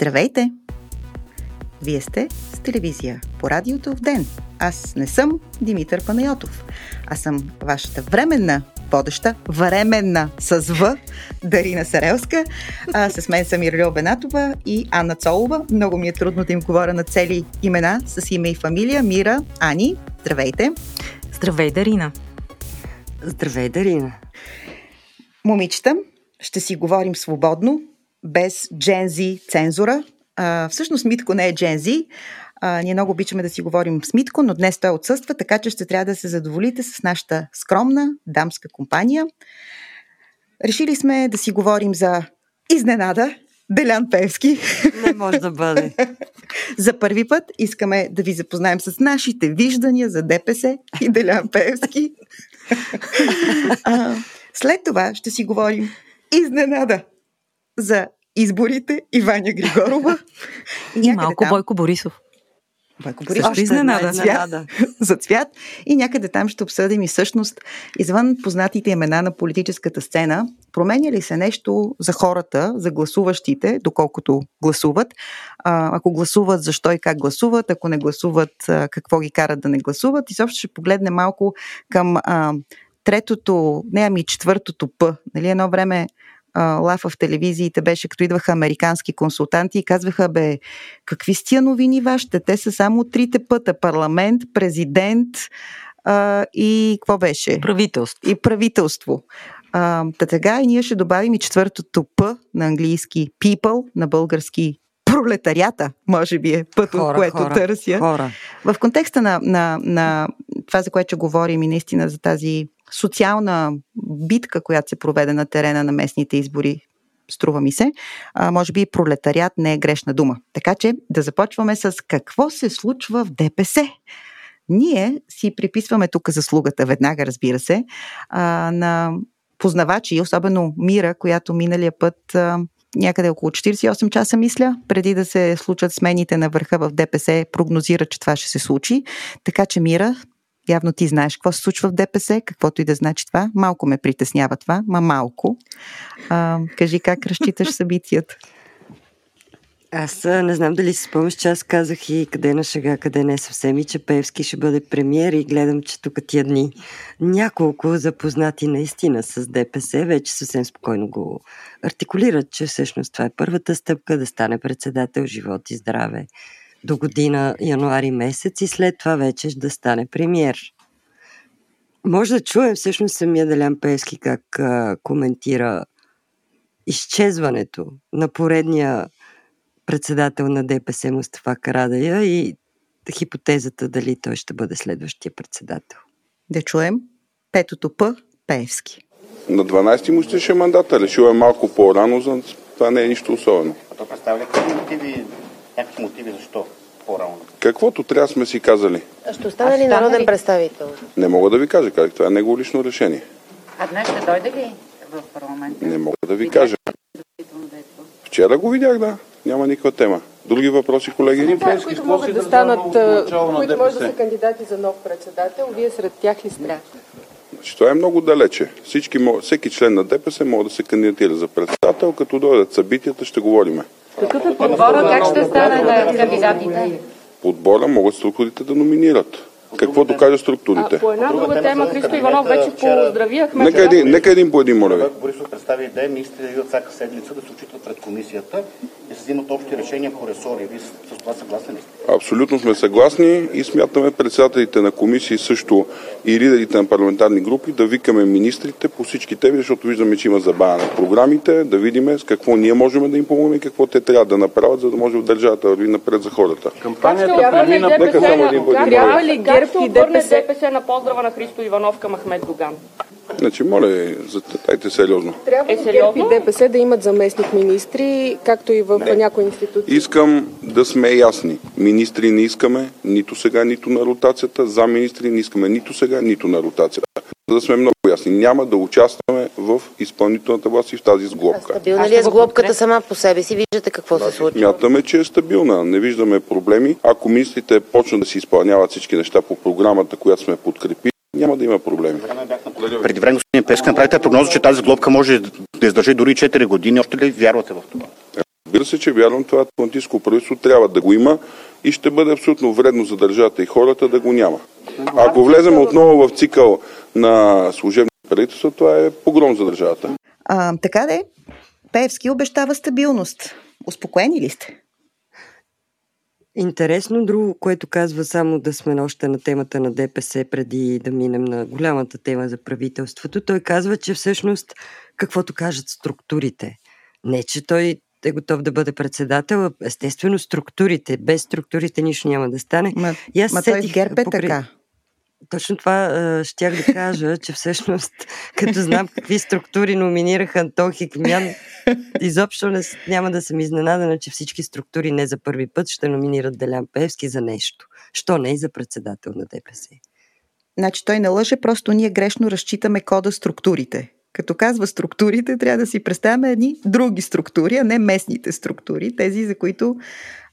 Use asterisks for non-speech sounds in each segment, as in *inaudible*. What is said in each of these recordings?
Здравейте! Вие сте с телевизия по радиото в ден. Аз не съм Димитър Панайотов. Аз съм вашата временна водеща, временна с В, Дарина Сарелска. А, с мен са Мирля Бенатова и Анна Цолова. Много ми е трудно да им говоря на цели имена с име и фамилия. Мира, Ани, здравейте! Здравей, Дарина! Здравей, Дарина! Момичета, ще си говорим свободно, без джензи цензура. А, всъщност Митко не е джензи. А, ние много обичаме да си говорим с Митко, но днес той отсъства, така че ще трябва да се задоволите с нашата скромна дамска компания. Решили сме да си говорим за изненада, Делян Певски. Не може да бъде. *laughs* за първи път искаме да ви запознаем с нашите виждания за ДПС и Делян Певски. *laughs* а, след това ще си говорим изненада за изборите *laughs* и Ваня Григорова. И, и малко там... Бойко Борисов. Бойко Борисов. Също изненада. За цвят, *laughs* за цвят. И някъде там ще обсъдим и всъщност, извън познатите имена на политическата сцена, променя ли се нещо за хората, за гласуващите, доколкото гласуват? А, ако гласуват, защо и как гласуват? Ако не гласуват, какво ги карат да не гласуват? И също ще погледне малко към а, третото, не ами четвъртото П. Нали, едно време лафа в телевизиите беше, като идваха американски консултанти и казваха, бе, какви сте новини вашите? Те са само трите пъта. Парламент, президент а, и какво беше? Правителство. И правителство. А, та тега и ние ще добавим и четвъртото П на английски people, на български пролетарията, може би е пъто, хора, което хора, търся. Хора. В контекста на, на, на това, за което говорим и наистина за тази социална битка, която се проведе на терена на местните избори, струва ми се, а, може би пролетариат не е грешна дума. Така че да започваме с какво се случва в ДПС. Ние си приписваме тук заслугата, веднага разбира се, а, на познавачи, особено Мира, която миналия път а, някъде около 48 часа, мисля, преди да се случат смените на върха в ДПС, прогнозира, че това ще се случи. Така че, Мира, Явно ти знаеш какво се случва в ДПС, каквото и да значи това. Малко ме притеснява това, ма малко. А, кажи как разчиташ събитията. Аз не знам дали си спомняш, че аз казах и къде на шега, къде не съвсем и че Певски ще бъде премиер и гледам, че тук тия дни няколко запознати наистина с ДПС вече съвсем спокойно го артикулират, че всъщност това е първата стъпка да стане председател, живот и здраве до година, януари месец и след това вече да стане премьер. Може да чуем всъщност самия Делян Пески как а, коментира изчезването на поредния председател на ДПС Мустафа Карадая и хипотезата дали той ще бъде следващия председател. Да чуем петото П Пеевски. На 12 му ще мандата. Решил е малко по-рано, за това не е нищо особено. А то представя ли мотиви някакви мотиви защо по-рано? Каквото трябва сме си казали. А ще остане ли народен представител? Не мога да ви кажа как. Това е негово лично решение. А днес ще дойде ли в парламента? Не мога да ви кажа. Вчера го видях, да. Няма никаква тема. Други въпроси, колеги? Да, които могат да станат, които може да са кандидати за нов председател, вие сред тях ли сте? Значи, това е много далече. Всички, всеки член на ДПС може да се кандидатира за председател, като дойдат събитията, ще говорим. Какъв е подбора? Как ще стане на кандидатите? Подбора могат структурите да номинират. Какво докаже структурите? А, по една друга тема, Христо Иванов вече поздрави Ахмед нека един, нека един по един, моля ви. Борисов представи идея министрите да идват всяка седмица да се очитват пред комисията и се взимат общи решения по ресори. Вие с това съгласен ли? Абсолютно сме съгласни и смятаме председателите на комисии също и лидерите на парламентарни групи да викаме министрите по всички теми, защото виждаме, че има забавяне на програмите, да видим с какво ние можем да им помогнем и какво те трябва да направят, за да може в държавата да върви напред за хората. Кампанията премина... Нека само един Трябва ли ГЕРБ и ДПС? ДПС на поздрава на Христо Иванов към Ахмед Доган? Значи, моля, дайте сериозно. Трябва е, сериозно? ГЕРБ и ДПС да имат заместник министри, както и в някои институции? Искам да сме ясни. Министри не искаме нито сега, нито на ротацията. За министри не искаме нито сега, нито на ротацията. За да сме много ясни. Няма да участваме в изпълнителната власт и в тази сглобка. Стабилна ли е сглобката сама по себе си? Виждате какво се случва? Мятаме, че е стабилна. Не виждаме проблеми. Ако министрите почнат да си изпълняват всички неща по програмата, която сме подкрепили, няма да има проблеми. Преди време, господин Песка, направите прогноза, че тази глобка може да издържи дори 4 години. Още ли вярвате в това? Разбира се, че вярвам това атлантическо правителство трябва да го има и ще бъде абсолютно вредно за държавата и хората да го няма. Ако влезем отново в цикъл на служебни правителства, това е погром за държавата. А, така де, Певски обещава стабилност. Успокоени ли сте? Интересно друго, което казва само да сме още на темата на ДПС, преди да минем на голямата тема за правителството. Той казва, че всъщност каквото кажат структурите. Не, че той е готов да бъде председател, естествено структурите. Без структурите нищо няма да стане. Ма, и аз ма той ГЕРБ е покрай... така. Точно това щях да кажа, *laughs* че всъщност, като знам какви структури номинираха Антон Хикмян, *laughs* изобщо не, няма да съм изненадана, че всички структури не за първи път ще номинират Делян Певски за нещо. Що не и за председател на ДПС. Значи той не лъже, просто ние грешно разчитаме кода структурите. Като казва структурите, трябва да си представяме едни други структури, а не местните структури, тези, за които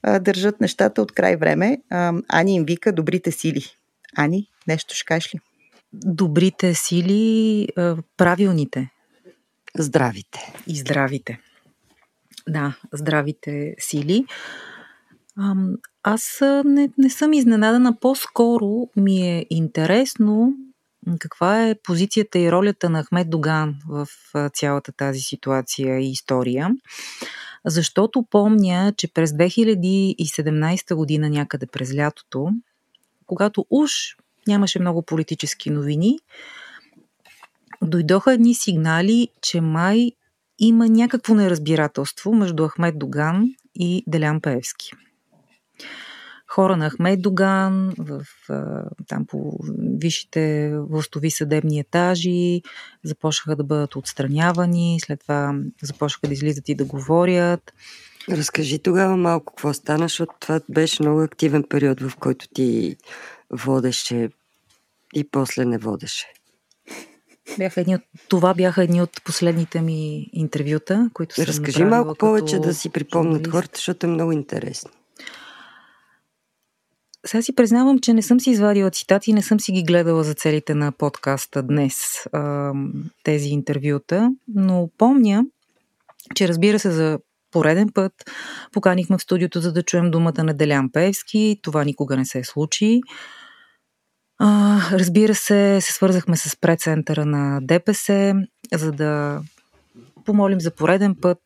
а, държат нещата от край време. А, Ани им вика добрите сили. Ани, нещо ще кажеш ли? Добрите сили, правилните. Здравите. И здравите. Да, здравите сили. Аз не, не съм изненадана. По-скоро ми е интересно каква е позицията и ролята на Ахмед Доган в цялата тази ситуация и история. Защото помня, че през 2017 година, някъде през лятото, когато уж нямаше много политически новини, дойдоха едни сигнали, че май има някакво неразбирателство между Ахмед Доган и Делян Пеевски. Хора на Ахмед Доган, в, там по висшите властови съдебни етажи, започнаха да бъдат отстранявани, след това започнаха да излизат и да говорят. Разкажи тогава малко какво стана, защото това беше много активен период, в който ти водеше и после не водеше. Бяха едни от, това бяха едни от последните ми интервюта, които съм Разкажи малко повече да си припомнят хората, защото е много интересно. Сега си признавам, че не съм си извадила цитати, не съм си ги гледала за целите на подкаста днес, тези интервюта, но помня, че разбира се за пореден път поканихме в студиото, за да чуем думата на Делян Певски. Това никога не се случи. А, разбира се, се свързахме с прецентъра на ДПС, за да помолим за пореден път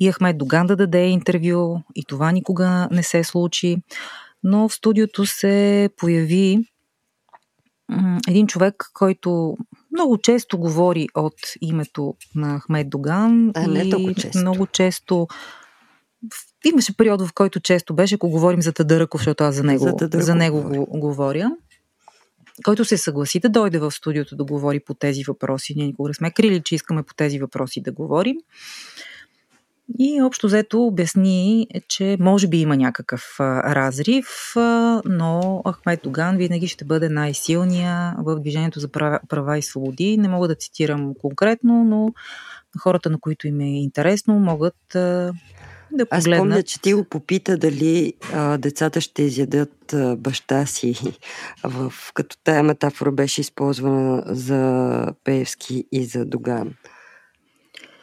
и Ахмед Доган да даде интервю и това никога не се случи. Но в студиото се появи един човек, който много често говори от името на Ахмед Доган. А, не толкова често. Много често Имаше период, в който често беше, ако говорим за Тадъръков, защото аз за него, за, за него го, говоря който се съгласи да дойде в студиото да говори по тези въпроси. Ние никога не сме крили, че искаме по тези въпроси да говорим. И общо взето обясни, че може би има някакъв разрив, но Ахмед Доган винаги ще бъде най-силния в движението за права, и свободи. Не мога да цитирам конкретно, но хората, на които им е интересно, могат да погледнат. Аз помня, че ти го попита дали а, децата ще изядат а, баща си, *laughs* в, като тая метафора беше използвана за Пеевски и за Доган.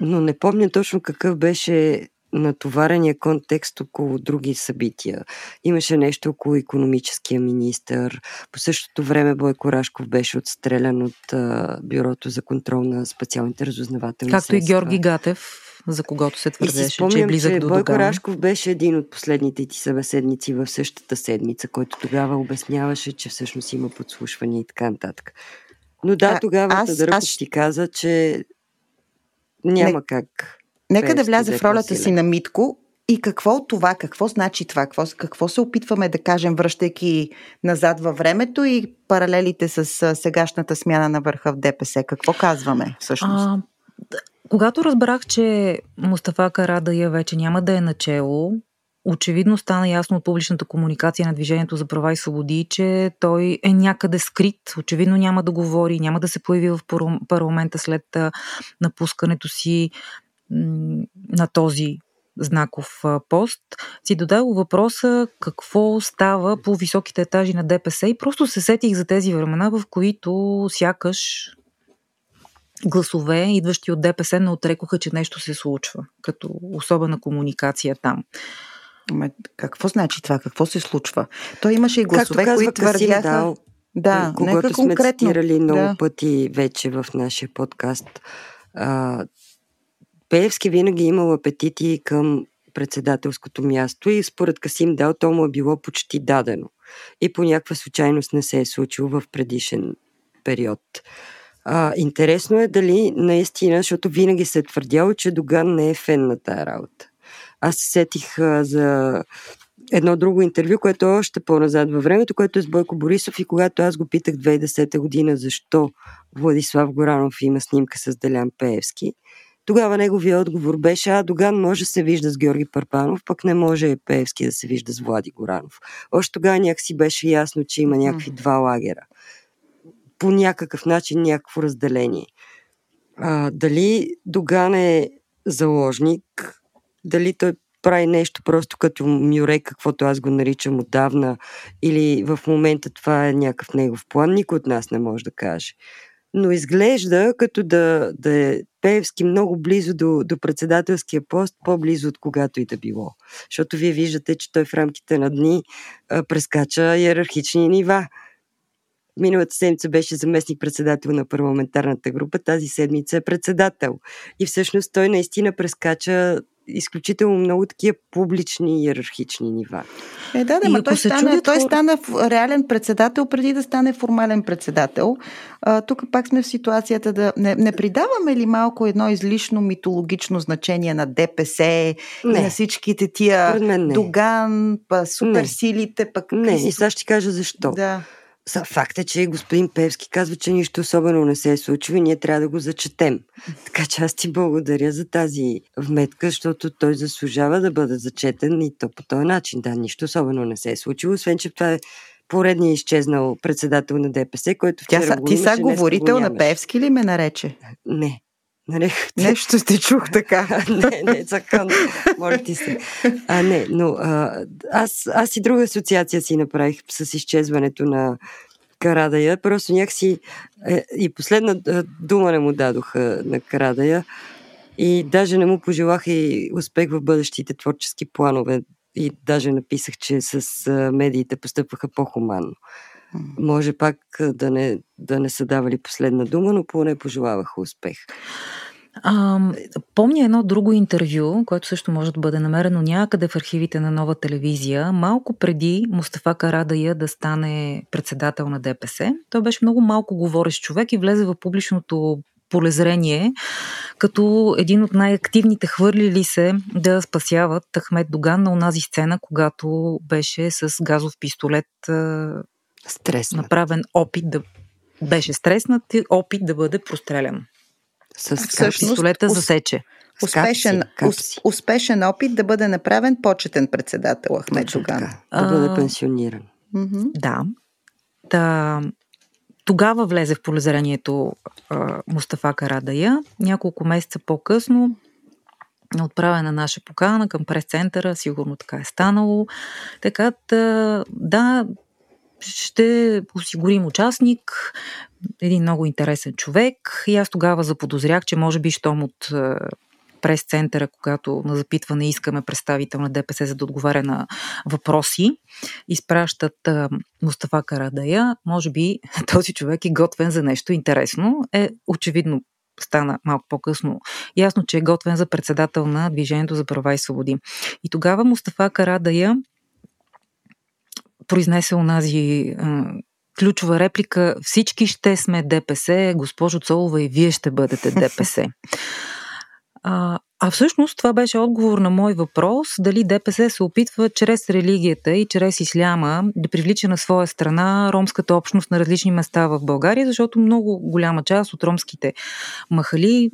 Но не помня точно какъв беше натоварения контекст около други събития. Имаше нещо около економическия министр. По същото време Бойко Рашков беше отстрелян от а, Бюрото за контрол на специалните разузнавателни Както средства. и Георги Гатев, за когото се твърдеше, спомням, че е близък че до Бойко Доган. Рашков беше един от последните ти събеседници в същата седмица, който тогава обясняваше, че всъщност има подслушвания и така нататък. Но да, а, тогава аз, Тадърков аз... ти каза, че няма не, как. Нека да вляза в ролята си на Митко и какво от това, какво значи това, какво, какво се опитваме да кажем, връщайки назад във времето и паралелите с сегашната смяна на върха в ДПС? Какво казваме всъщност? А, когато разбрах, че Мустафа Карадая вече няма да е начало, очевидно стана ясно от публичната комуникация на Движението за права и свободи, че той е някъде скрит. Очевидно няма да говори, няма да се появи в парламента след напускането си на този знаков пост, си додал въпроса какво става по високите етажи на ДПС и просто се сетих за тези времена, в които сякаш гласове, идващи от ДПС, не отрекоха, че нещо се случва, като особена комуникация там. Ама какво значи това? Какво се случва? Той имаше и гласове, Както които твърдяха... Дал, да, когато сме конкретно. цитирали много да. пъти вече в нашия подкаст. А, Пеевски винаги е имал апетити към председателското място и според Касим Дел то му е било почти дадено. И по някаква случайност не се е случило в предишен период. А, интересно е дали наистина, защото винаги се е твърдяло, че Доган не е фен на тая работа. Аз се сетих а, за едно друго интервю, което е още по-назад във времето, което е с Бойко Борисов и когато аз го питах 2010 година защо Владислав Горанов има снимка с Делян Пеевски, тогава неговия отговор беше, а Доган може да се вижда с Георги Парпанов, пък не може Пеевски да се вижда с Влади Горанов. Още тогава някакси беше ясно, че има някакви два лагера. По някакъв начин някакво разделение. А, дали Доган е заложник, дали той прави нещо просто като мюре, каквото аз го наричам отдавна, или в момента това е някакъв негов план, никой от нас не може да каже. Но изглежда като да, да е Певски много близо до, до председателския пост, по-близо от когато и да било. Защото вие виждате, че той в рамките на дни а, прескача иерархични нива. Миналата седмица беше заместник председател на парламентарната група, тази седмица е председател. И всъщност той наистина прескача изключително много такива публични иерархични нива. Е, да, да, но той, стана, чудят, той стана реален председател преди да стане формален председател. А, тук пак сме в ситуацията да не, не придаваме ли малко едно излишно митологично значение на ДПС не. и на всичките тия Доган, па, суперсилите, пък... Не, и сега ще кажа защо. Да. Факт е, че господин Певски казва, че нищо особено не се е случило и ние трябва да го зачетем. Така че аз ти благодаря за тази вметка, защото той заслужава да бъде зачетен и то по този начин. Да, нищо особено не се е случило, освен че това е поредният изчезнал председател на ДПС, който вчера Тя, го Ти са говорител на Певски ли ме нарече? Не. Нарех... *laughs* Нещо сте чух така. *laughs* не, не, закон. Моля ти се. А, не, но а, аз, аз и друга асоциация си направих с изчезването на Карадая. Просто някакси е, и последна дума не му дадоха на Карадая. И даже не му пожелах и успех в бъдещите творчески планове. И даже написах, че с медиите постъпваха по-хуманно. Може пак да не, да не са давали последна дума, но поне пожелаваха успех. А, помня едно друго интервю, което също може да бъде намерено някъде в архивите на нова телевизия, малко преди Мустафа Карадая да стане председател на ДПС. Той беше много малко говорещ човек и влезе в публичното полезрение, като един от най-активните хвърлили се да спасяват Ахмед Доган на онази сцена, когато беше с газов пистолет Стреснат. направен опит да беше стреснат и опит да бъде прострелян. С Всъщност, пистолета засече. Успешен, капси, успешен опит да бъде направен почетен председател Ахмед Доган. Да бъде пенсиониран. Mm-hmm. Да. Та, тогава влезе в полезрението а, Мустафа Карадая. Няколко месеца по-късно отправена наша покана към прес-центъра, сигурно така е станало. Така, да, ще осигурим участник, един много интересен човек. И аз тогава заподозрях, че може би, щом от е, прес-центъра, когато на запитване искаме представител на ДПС, за да отговаря на въпроси, изпращат е, Мустафа Карадая. Може би *laughs* този човек е готвен за нещо интересно. Е, очевидно стана малко по-късно ясно, че е готвен за председател на Движението за права и свободи. И тогава Мустафа Карадая произнесе онази ключова реплика всички ще сме ДПС, госпожо Цолова и вие ще бъдете ДПС. А, а всъщност това беше отговор на мой въпрос дали ДПС се опитва чрез религията и чрез исляма да привлича на своя страна ромската общност на различни места в България, защото много голяма част от ромските махали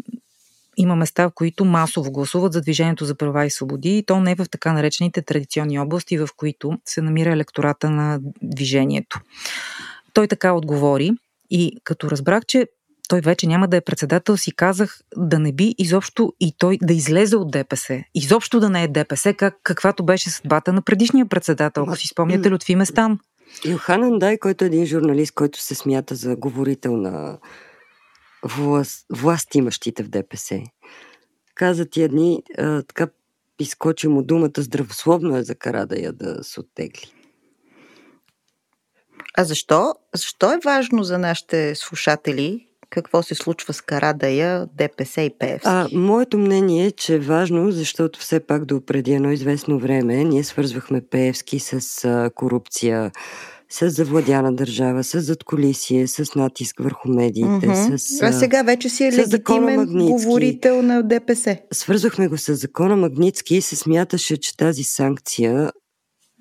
има места, в които масово гласуват за Движението за права и свободи и то не в така наречените традиционни области, в които се намира електората на движението. Той така отговори и като разбрах, че той вече няма да е председател, си казах да не би изобщо и той да излезе от ДПС. Изобщо да не е ДПС, как, каквато беше съдбата на предишния председател, ако си спомняте Лютви Местан. Йохан Андай, който е един журналист, който се смята за говорител на власт, власт имащите в ДПС. Каза тия дни, а, така изкочи му думата здравословно е за Карадая да се оттегли. А защо? Защо е важно за нашите слушатели какво се случва с Карадая, ДПС и ПФС? А, моето мнение е, че е важно, защото все пак до преди едно известно време ние свързвахме Певски с а, корупция, с завладяна държава, с задколисие, с натиск върху медиите, mm-hmm. с... А сега вече си е легитимен говорител на ДПС. Свързвахме го с закона Магницки и се смяташе, че тази санкция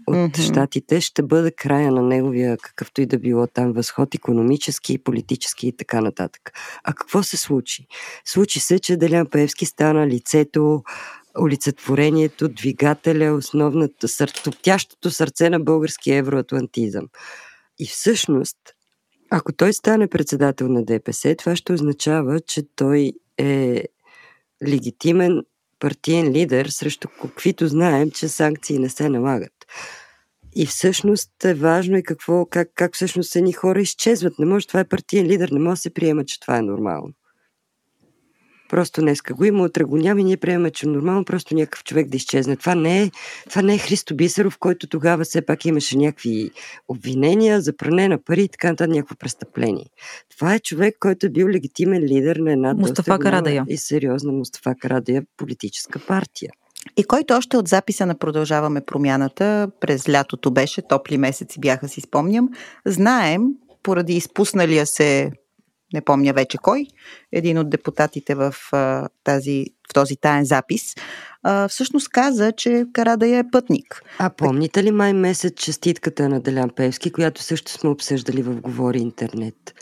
от mm-hmm. щатите ще бъде края на неговия какъвто и да било там възход, економически, политически и така нататък. А какво се случи? Случи се, че Делян Паевски стана лицето, олицетворението, двигателя, основната, топтящото сърце на българския евроатлантизъм. И всъщност, ако той стане председател на ДПС, това ще означава, че той е легитимен партиен лидер, срещу каквито знаем, че санкции не се налагат. И всъщност е важно и какво, как, как всъщност едни хора изчезват. Не може, това е партиен лидер, не може да се приема, че това е нормално. Просто днеска го има, утре го няма и ние приемаме, че нормално просто някакъв човек да изчезне. Това не е, това не е Христо Бисеров, който тогава все пак имаше някакви обвинения за пране на пари и така нататък, някакво престъпление. Това е човек, който е бил легитимен лидер на една Мустафа Карадая. и сериозна Мустафа Карадая политическа партия. И който още от записа на Продължаваме промяната, през лятото беше, топли месеци бяха, си спомням, знаем, поради изпусналия се не помня вече кой, един от депутатите в, а, тази, в този таен запис, а, всъщност каза, че Карадая е пътник. А помните ли май месец частитката на Делян Певски, която също сме обсъждали в Говори интернет?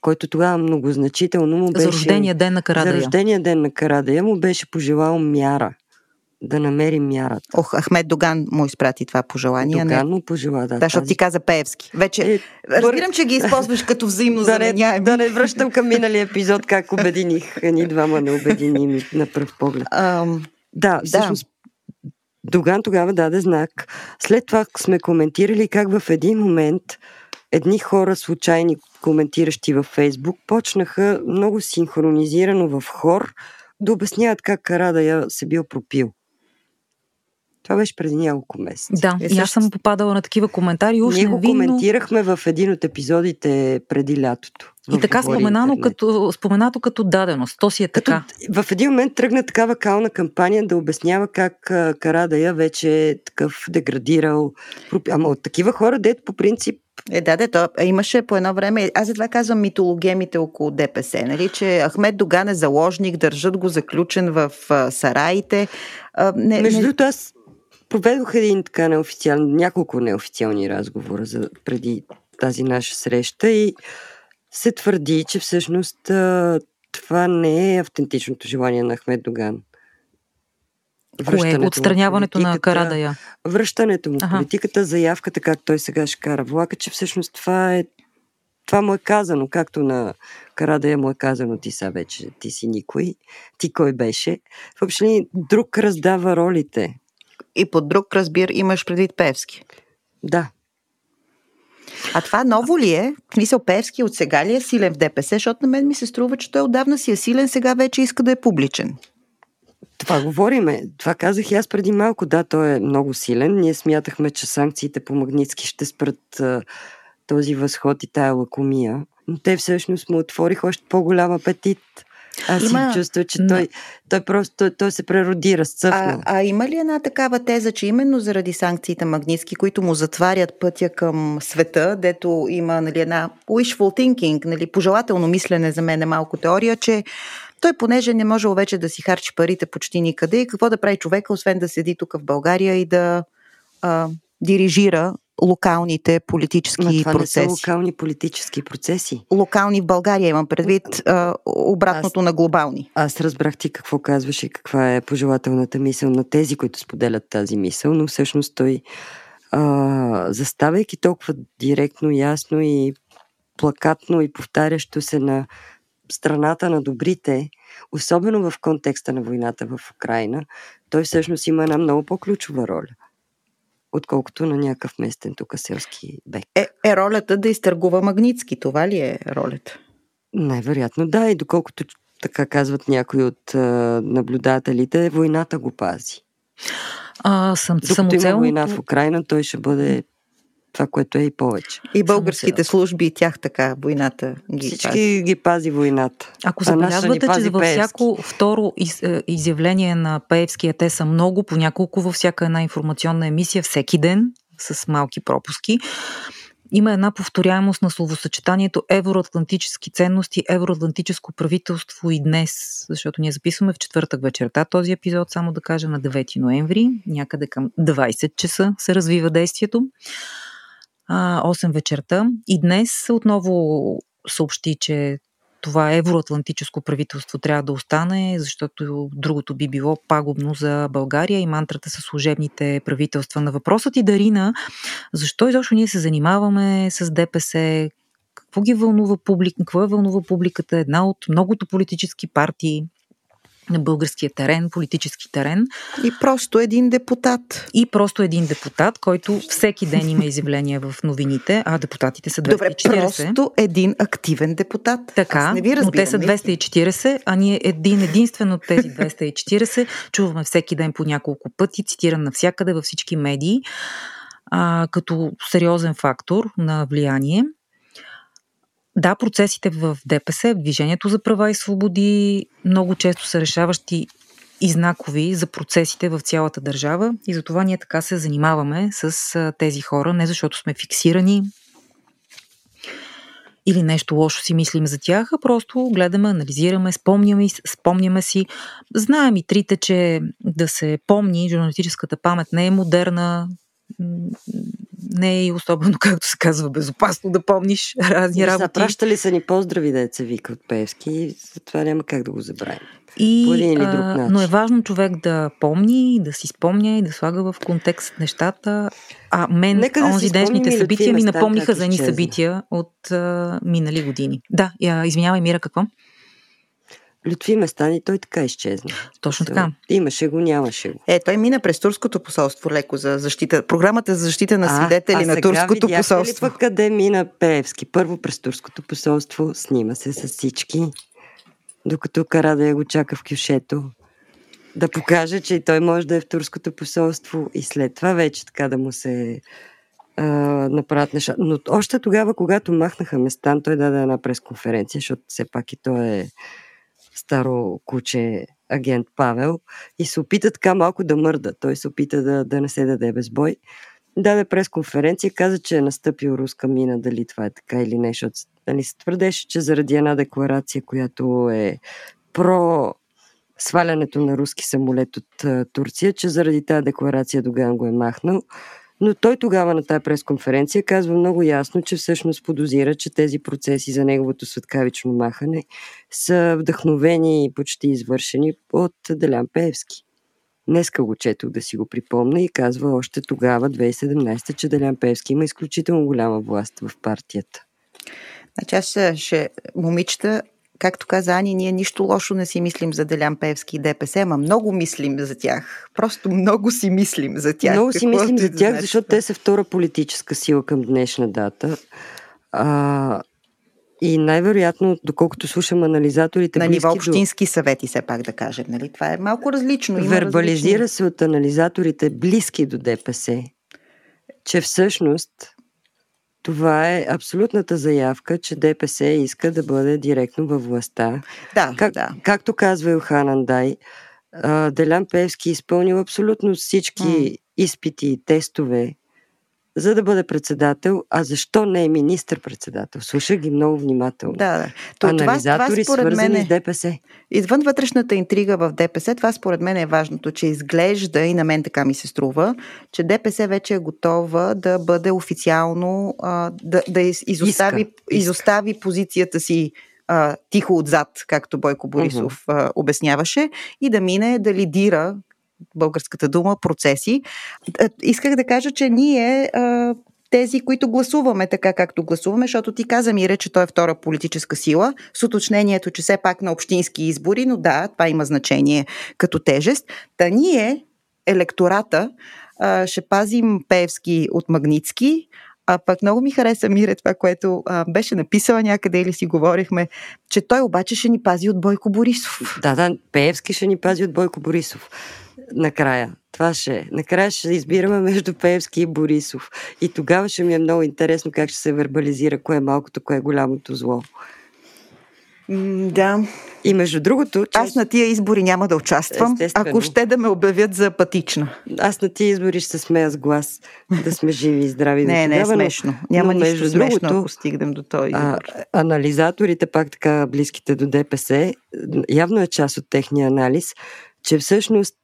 който тогава много значително му беше... За рождения ден на Карадая. За рождения ден на Карадая му беше пожелал мяра да намери мярата. Ох, Ахмед Доган му изпрати това пожелание. Доган му пожела, да. Да, защото ти каза Пеевски. Вече, е, разбирам, че ги използваш като взаимно *laughs* да не, да не връщам към миналия епизод, как обединих ни двама необединими на пръв поглед. Um, да, всъщност да. Доган тогава даде знак. След това сме коментирали как в един момент едни хора, случайни коментиращи във Фейсбук, почнаха много синхронизирано в хор да обясняват как Карадая се бил пропил. Това беше преди няколко месеца. Да, е, и аз съм попадала на такива коментари. Уж Ние го коментирахме в един от епизодите преди лятото. И така споменано като, споменато като даденост. То си е така. Като, в един момент тръгна такава кална кампания да обяснява как Карадая вече е такъв деградирал. Ама от такива хора, дето по принцип е, да, да, то имаше по едно време, аз за това казвам митологемите около ДПС, нали, че Ахмед Доган е заложник, държат го заключен в а, сараите. А, не, Между другото, аз проведох един така неофициален, няколко неофициални разговора за, преди тази наша среща и се твърди, че всъщност това не е автентичното желание на Ахмед Доган. Кое? Отстраняването на Карадая? Връщането му в политиката, заявката, как той сега ще кара влака, че всъщност това е това му е казано, както на Карадая му е казано, ти са вече, ти си никой, ти кой беше. Въобще друг раздава ролите и под друг разбир имаш предвид Певски. Да. А това ново ли е? В смисъл Певски от сега ли е силен в ДПС? Защото на мен ми се струва, че той отдавна си е силен, сега вече иска да е публичен. Това говориме. Това казах и аз преди малко. Да, той е много силен. Ние смятахме, че санкциите по Магницки ще спрат а, този възход и тая лакомия. Но те всъщност му отвориха още по-голям апетит. Аз има... си чувствам, че той, той просто той, се преродира, А, а има ли една такава теза, че именно заради санкциите Магнитски, които му затварят пътя към света, дето има нали, една wishful thinking, нали, пожелателно мислене за мен е малко теория, че той, понеже не може вече да си харчи парите почти никъде, и какво да прави човека, освен да седи тук в България и да а, дирижира локалните политически Но това процеси. Не са локални политически процеси. Локални в България имам предвид а, обратното аз, на глобални. Аз разбрах ти какво казваш и каква е пожелателната мисъл на тези, които споделят тази мисъл, но всъщност той а, заставайки толкова директно, ясно и плакатно и повтарящо се на страната на добрите, особено в контекста на войната в Украина, той всъщност има една много по-ключова роля – отколкото на някакъв местен тук селски бек. Е, е ролята да изтъргува Магницки, това ли е ролята? Най-вероятно да, и доколкото така казват някои от а, наблюдателите, войната го пази. А, съм, Докато самоцелното... има война в Украина, той ще бъде това, което е и повече. И българските служби, и тях така, войната ги Всички пази. ги пази войната. Ако забелязвате, че във Пеевски. всяко второ из, е, изявление на Пеевски, а те са много, по няколко във всяка една информационна емисия, всеки ден, с малки пропуски, има една повторяемост на словосъчетанието евроатлантически ценности, евроатлантическо правителство и днес, защото ние записваме в четвъртък вечерта този епизод, само да кажа на 9 ноември, някъде към 20 часа се развива действието. А, 8 вечерта. И днес отново съобщи, че това евроатлантическо правителство трябва да остане, защото другото би било пагубно за България и мантрата с служебните правителства. На въпросът и Дарина, защо изобщо ние се занимаваме с ДПС, какво ги вълнува публика, какво е вълнува публиката, една от многото политически партии на българския терен, политически терен И просто един депутат. и просто един депутат, който всеки ден има изявления в новините, а депутатите са 240. Добре, просто един активен депутат. Така, Аз не ви но разбирам. те са наистина. 240, а ние един единствен от тези 240 чуваме всеки ден по няколко пъти, цитиран навсякъде във всички медии, а, като сериозен фактор на влияние. Да, процесите в ДПС, Движението за права и свободи, много често са решаващи и знакови за процесите в цялата държава и затова ние така се занимаваме с тези хора, не защото сме фиксирани или нещо лошо си мислим за тях, а просто гледаме, анализираме, спомняме, спомняме си. Знаем и трите, че да се помни, журналистическата памет не е модерна, не е и особено, *laughs* както се казва, безопасно да помниш разни работи. Запращали са ни поздрави, деца вика от Певски, и затова няма как да го забравим. И, по един или друг начин. но е важно човек да помни, да си спомня и да слага в контекст нещата. А мен Нека да онзи днешните събития ми напомниха за едни събития от а, минали години. Да, я, извинявай, Мира, какво? Лютви Местан и той така изчезна. Точно така. Имаше го, нямаше го. Е, той мина през турското посолство леко за защита. Програмата за защита на свидетели а на сега турското посолство. Ли пък къде мина Пеевски? Първо през турското посолство, снима се с всички, докато Карадая го чака в кюшето. Да покаже, че и той може да е в турското посолство и след това вече така да му се а, направят неща. Но още тогава, когато махнаха Местан, той даде една пресконференция, защото все пак и той е старо куче агент Павел и се опита така малко да мърда. Той се опита да, да не се даде без бой. Даде пресконференция, каза, че е настъпил руска мина, дали това е така или не, защото нали, се твърдеше, че заради една декларация, която е про свалянето на руски самолет от Турция, че заради тази декларация Доган го е махнал. Но той тогава на тази пресконференция казва много ясно, че всъщност подозира, че тези процеси за неговото светкавично махане са вдъхновени и почти извършени от Делян Пеевски. Днеска го четох да си го припомня и казва още тогава, 2017, че Делян Пеевски има изключително голяма власт в партията. Значи аз ще момичета, както каза Ани, ние нищо лошо не си мислим за Делян Певски и ДПС, ама много мислим за тях. Просто много си мислим за тях. Много си мислим за тях, значи защото те са втора политическа сила към днешна дата. А, и най-вероятно, доколкото слушам анализаторите, на ниво до- общински съвети, все пак да кажем. Нали? Това е малко различно. Има Вербализира различни- се от анализаторите близки до ДПС, че всъщност това е абсолютната заявка, че ДПС иска да бъде директно във властта. Да, Как, да. Както казва Илхан Андай, а, Делян Певски е изпълнил абсолютно всички М. изпити и тестове, за да бъде председател. А защо не е министър-председател? Слушах ги много внимателно. Да, да. То, това, това Анализатори, според свързани мен с е, ДПС. извън вътрешната интрига в ДПС, това според мен е важното, че изглежда, и на мен така ми се струва, че ДПС вече е готова да бъде официално, а, да, да из- изостави, Иска, иска. изостави позицията си а, тихо отзад, както Бойко Борисов а, обясняваше, и да мине да лидира българската дума процеси. А, Исках да кажа, че ние тези, които гласуваме така както гласуваме, защото ти каза, Мире, че той е втора политическа сила, с уточнението, че все пак на общински избори, но да, това има значение като тежест. Та ние, електората, ще пазим Пеевски от Магницки, А пък много ми хареса Мире това, което а, беше написала някъде или си говорихме, че той обаче ще ни пази от Бойко Борисов. Да, да, Пеевски ще ни пази от Бойко Борисов. Накрая. Това ще е. Накрая ще избираме между Пеевски и Борисов. И тогава ще ми е много интересно как ще се вербализира кое е малкото, кое е голямото зло. М, да. И между другото... Аз на тия избори няма да участвам, Естествено. ако ще да ме обявят за апатична. Аз на тия избори ще се смея с глас. Да сме живи и здрави. Не, не е смешно. Няма но нищо смешно, другото, ако стигнем до този А, избор. анализаторите, пак така близките до ДПС, явно е част от техния анализ, че всъщност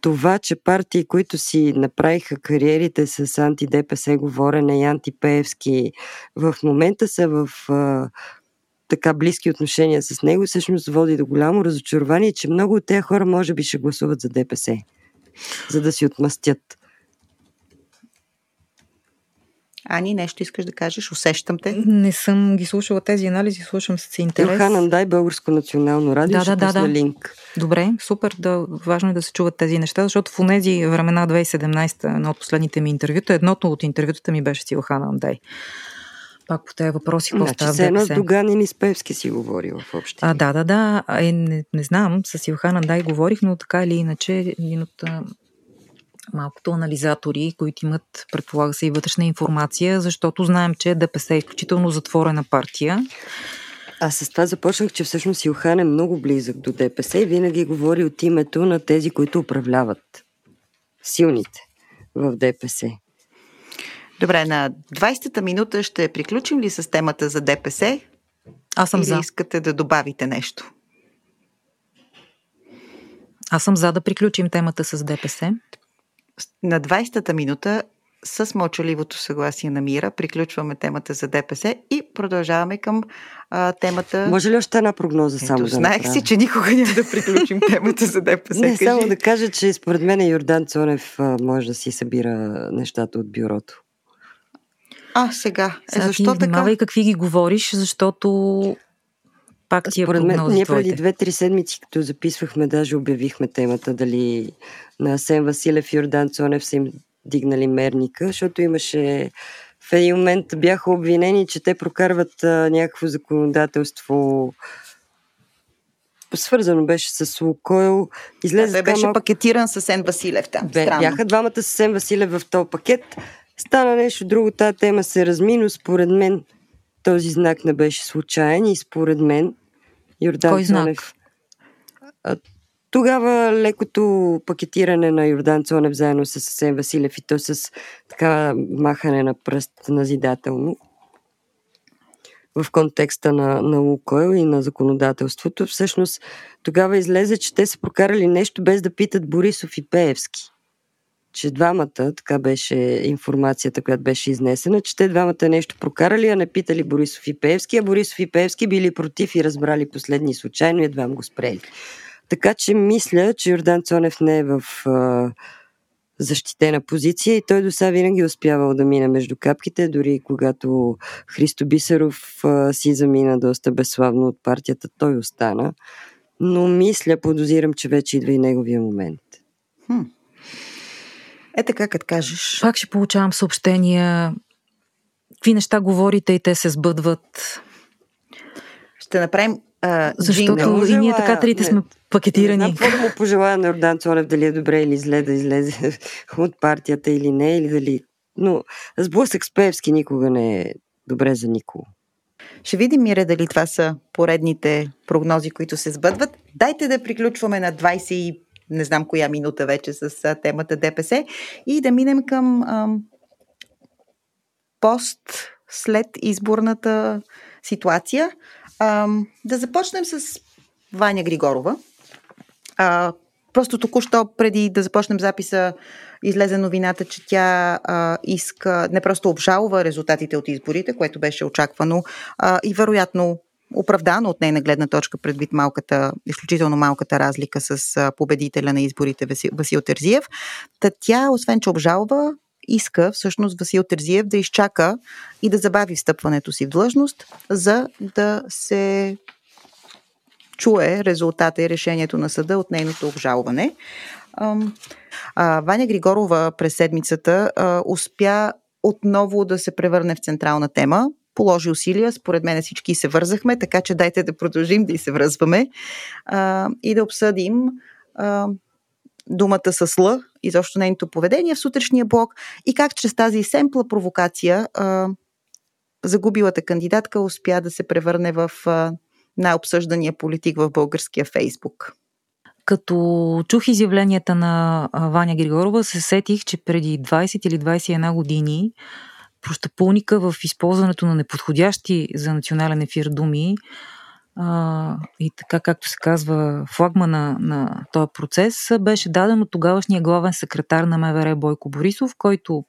това, че партии, които си направиха кариерите с анти-ДПС говорене и антипеевски, в момента са в така близки отношения с него, всъщност води до голямо разочарование, че много от тези хора може би ще гласуват за ДПС, за да си отмъстят. Ани, нещо искаш да кажеш? Усещам те. Не съм ги слушала тези анализи, слушам с интерес. Йохан Андай, Българско национално радио, Да, ще да, да, линк. Добре, супер, да, важно е да се чуват тези неща, защото в тези времена 2017, едно от последните ми интервюта, едното от интервютата ми беше с Илхан Андай. Пак по тези въпроси, какво Значи, става в все едно с ДПС. Доганин и с Певски си говорил в общи. А, да, да, да. Е, не, не знам, с Илхан Андай говорих, но така или иначе, един от малкото анализатори, които имат, предполага се, и вътрешна информация, защото знаем, че ДПС е изключително затворена партия. Аз с това започнах, че всъщност Илхан е много близък до ДПС и винаги говори от името на тези, които управляват. Силните в ДПС. Добре, на 20-та минута ще приключим ли с темата за ДПС? Аз съм или за. искате да добавите нещо? Аз съм за да приключим темата с ДПС. На 20-та минута с мълчаливото съгласие на Мира приключваме темата за ДПС и продължаваме към а, темата... Може ли още една прогноза Ето, само да знаех направя? си, че никога няма да приключим *laughs* темата за ДПС. Не, Кажи. само да кажа, че според мен Йордан Цонев а, може да си събира нещата от бюрото. А, сега. Е, защо ти така? внимавай какви ги говориш, защото пак ти е Според мен, ние преди две-три седмици, като записвахме, даже обявихме темата дали на Асен Василев и Йордан Цонев са им дигнали мерника, защото имаше в един момент бяха обвинени, че те прокарват а, някакво законодателство свързано беше с Лукойл. Излезе Той така беше малко- пакетиран с Ен Василев там. Бе, Странно. бяха двамата съвсем Василев в този пакет. Стана нещо друго, тази тема се разми, но според мен този знак не беше случайен и според мен Йордан Кой знак? Цонев... А, тогава лекото пакетиране на Йордан Цонев заедно с Асен Василев и то с така махане на пръст назидателно в контекста на, на Лукойл и на законодателството, всъщност тогава излезе, че те са прокарали нещо без да питат Борисов и Пеевски. Че двамата, така беше информацията, която беше изнесена, че те двамата нещо прокарали, а не питали Борисов и Пеевски, а Борисов и Пеевски били против и разбрали последни случайно и едва го спрели. Така че мисля, че Йордан Цонев не е в а, защитена позиция и той до сега винаги е успявал да мине между капките, дори когато Христо Бисеров а, си замина доста безславно от партията, той остана. Но мисля, подозирам, че вече идва и неговия момент. Е така, като кажеш. Пак ще получавам съобщения. Какви неща говорите и те се сбъдват. Ще направим а, Защото джингъл. и ние така трите не. сме Не пакетирани. знам какво да му пожелая на Йордан Цонев, дали е добре или зле да излезе *laughs* от партията или не, или дали... Но сблъсък с Певски никога не е добре за никого. Ще видим, Мире, дали това са поредните прогнози, които се сбъдват. Дайте да приключваме на 20 и не знам коя минута вече с темата ДПС и да минем към ам, пост след изборната ситуация. Ам, да започнем с Ваня Григорова. А, просто току-що, преди да започнем записа, излезе новината, че тя а, иска, не просто обжалва резултатите от изборите, което беше очаквано а, и вероятно оправдано от нейна гледна точка предвид малката, изключително малката разлика с победителя на изборите Васил, Терзиев. Та тя, освен че обжалва, иска всъщност Васил Терзиев да изчака и да забави встъпването си в длъжност, за да се чуе резултата и решението на съда от нейното обжалване. Ваня Григорова през седмицата успя отново да се превърне в централна тема. Положи усилия, според мен всички се вързахме, така че дайте да продължим да и се връзваме а, и да обсъдим а, думата с Л, изобщо нейното поведение в сутрешния блок и как чрез тази семпла провокация а, загубилата кандидатка успя да се превърне в а, най-обсъждания политик в българския Фейсбук. Като чух изявленията на Ваня Григорова, се сетих, че преди 20 или 21 години прощапулника в използването на неподходящи за национален ефир думи. А, и така както се казва флагма на, този процес, беше даден от тогавашния главен секретар на МВР Бойко Борисов, който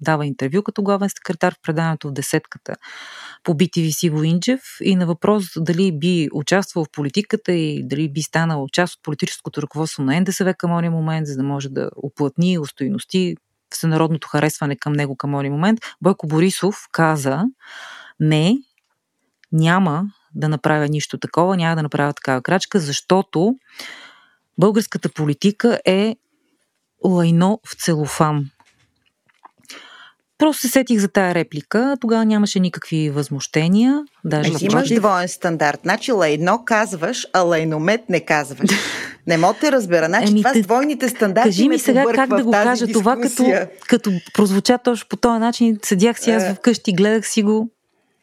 дава интервю като главен секретар в преданието в десетката. По BTV Сиво Инджев и на въпрос дали би участвал в политиката и дали би станал част от политическото ръководство на НДСВ към този момент, за да може да оплътни устойности всенародното харесване към него към този момент, Бойко Борисов каза не, няма да направя нищо такова, няма да направя такава крачка, защото българската политика е лайно в целофан. Просто се сетих за тая реплика. Тогава нямаше никакви възмущения. Даже значи имаш двоен стандарт. Значи лайно казваш, а лайномет не казваш. *laughs* Не мога те разбера. Значи Еми, това с двойните стандарти Кажи ми сега как да го кажа дискусия. това, като, като прозвуча точно по този начин. Седях си аз е. вкъщи, гледах си го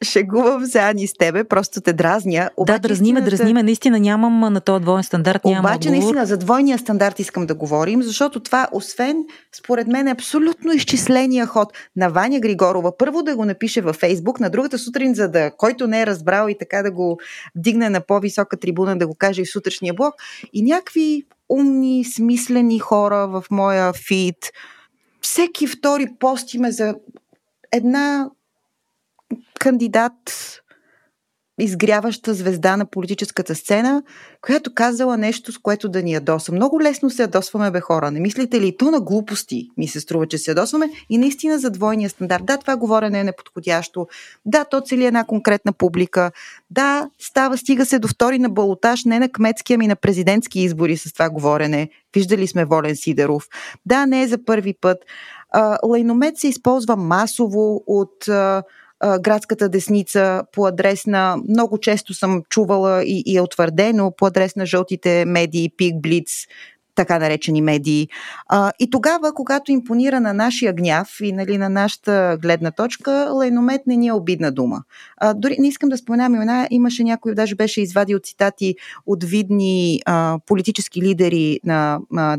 шегувам Ани, с тебе, просто те дразня. Обаче, да, дразниме, истината... дразниме. Наистина нямам на този двоен стандарт. Нямам Обаче, отговор. наистина, за двойния стандарт искам да говорим, защото това, освен, според мен, е абсолютно изчисления ход на Ваня Григорова. Първо да го напише във Фейсбук, на другата сутрин, за да, който не е разбрал и така да го дигне на по-висока трибуна, да го каже и в сутрешния блок. И някакви умни, смислени хора в моя фит. Всеки втори пост има за една кандидат, изгряваща звезда на политическата сцена, която казала нещо, с което да ни ядоса. Много лесно се ядосваме, бе хора. Не мислите ли? То на глупости ми се струва, че се ядосваме и наистина за двойния стандарт. Да, това говорене е неподходящо. Да, то цели една конкретна публика. Да, става, стига се до втори на балотаж, не на кметски, ами на президентски избори с това говорене. Виждали сме Волен Сидеров. Да, не е за първи път. лайномет се използва масово от градската десница по адрес на, много често съм чувала и, и е утвърдено, по адрес на жълтите медии, Пик, Блиц, така наречени медии. А, и тогава, когато импонира на нашия гняв и нали, на нашата гледна точка, лайномет не ни е обидна дума. А, дори не искам да споменам имена, имаше някой, даже беше извадил цитати от видни а, политически лидери на а,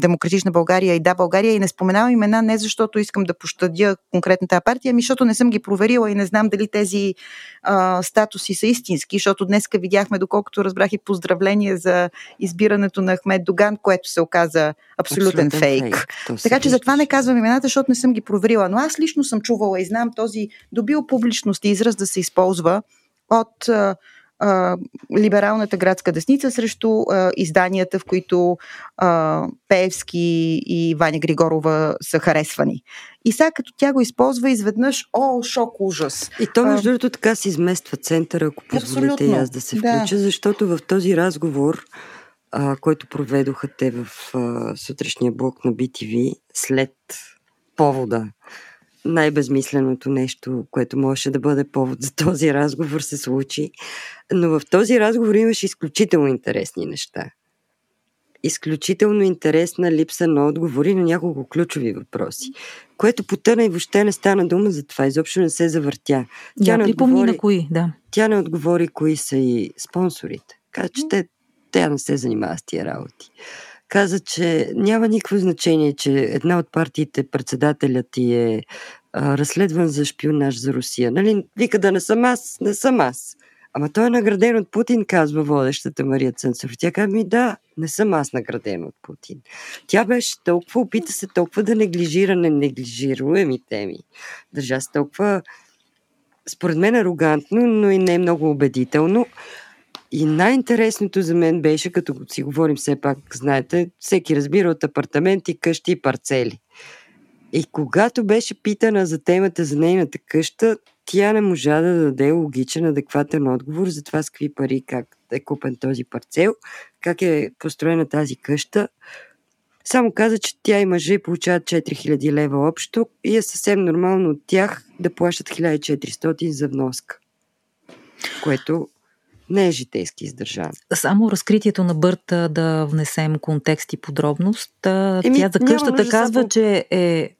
Демократична България и Да България и не споменавам имена не защото искам да пощадя конкретната партия, ами защото не съм ги проверила и не знам дали тези а, статуси са истински, защото днеска видяхме, доколкото разбрах и поздравление за избирането на Ахмед Доган Доган, което се оказа абсолютен, абсолютен фейк. фейк. Така че затова не казвам имената, защото не съм ги проверила. Но аз лично съм чувала и знам този добил публичност и израз да се използва от а, а, либералната градска десница срещу а, изданията, в които а, Пеевски и Ваня Григорова са харесвани. И сега като тя го използва изведнъж, о, шок, ужас. И то между другото така се измества центъра, ако позволите и аз да се включа, да. защото в този разговор а, който проведоха те в а, сутрешния блок на BTV след повода. Най-безмисленото нещо, което можеше да бъде повод за този разговор, се случи. Но в този разговор имаше изключително интересни неща. Изключително интересна липса на отговори на няколко ключови въпроси, което потъна и въобще не стана дума за това. Изобщо не се завъртя. Тя не отговори, на кои, да. Тя не отговори кои са и спонсорите. Каза, че те тя не се занимава с тия работи. Каза, че няма никакво значение, че една от партиите, председателят ти е а, разследван за шпионаж за Русия. Нали? Вика да не съм аз, не съм аз. Ама той е награден от Путин, казва водещата Мария Цънцов. Тя казва ми, да, не съм аз награден от Путин. Тя беше толкова, опита се толкова да неглижира неглижируеми теми. Държа се толкова, според мен, арогантно, но и не много убедително. И най-интересното за мен беше, като си говорим все пак, знаете, всеки разбира от апартаменти, къщи и парцели. И когато беше питана за темата за нейната къща, тя не можа да даде логичен, адекватен отговор за това с какви пари, как е купен този парцел, как е построена тази къща. Само каза, че тя и мъже получават 4000 лева общо и е съвсем нормално от тях да плащат 1400 за вноска. Което не е житейски издържан. Само разкритието на Бърта да внесем контекст и подробност. Еми, тя за къщата казва, само... че е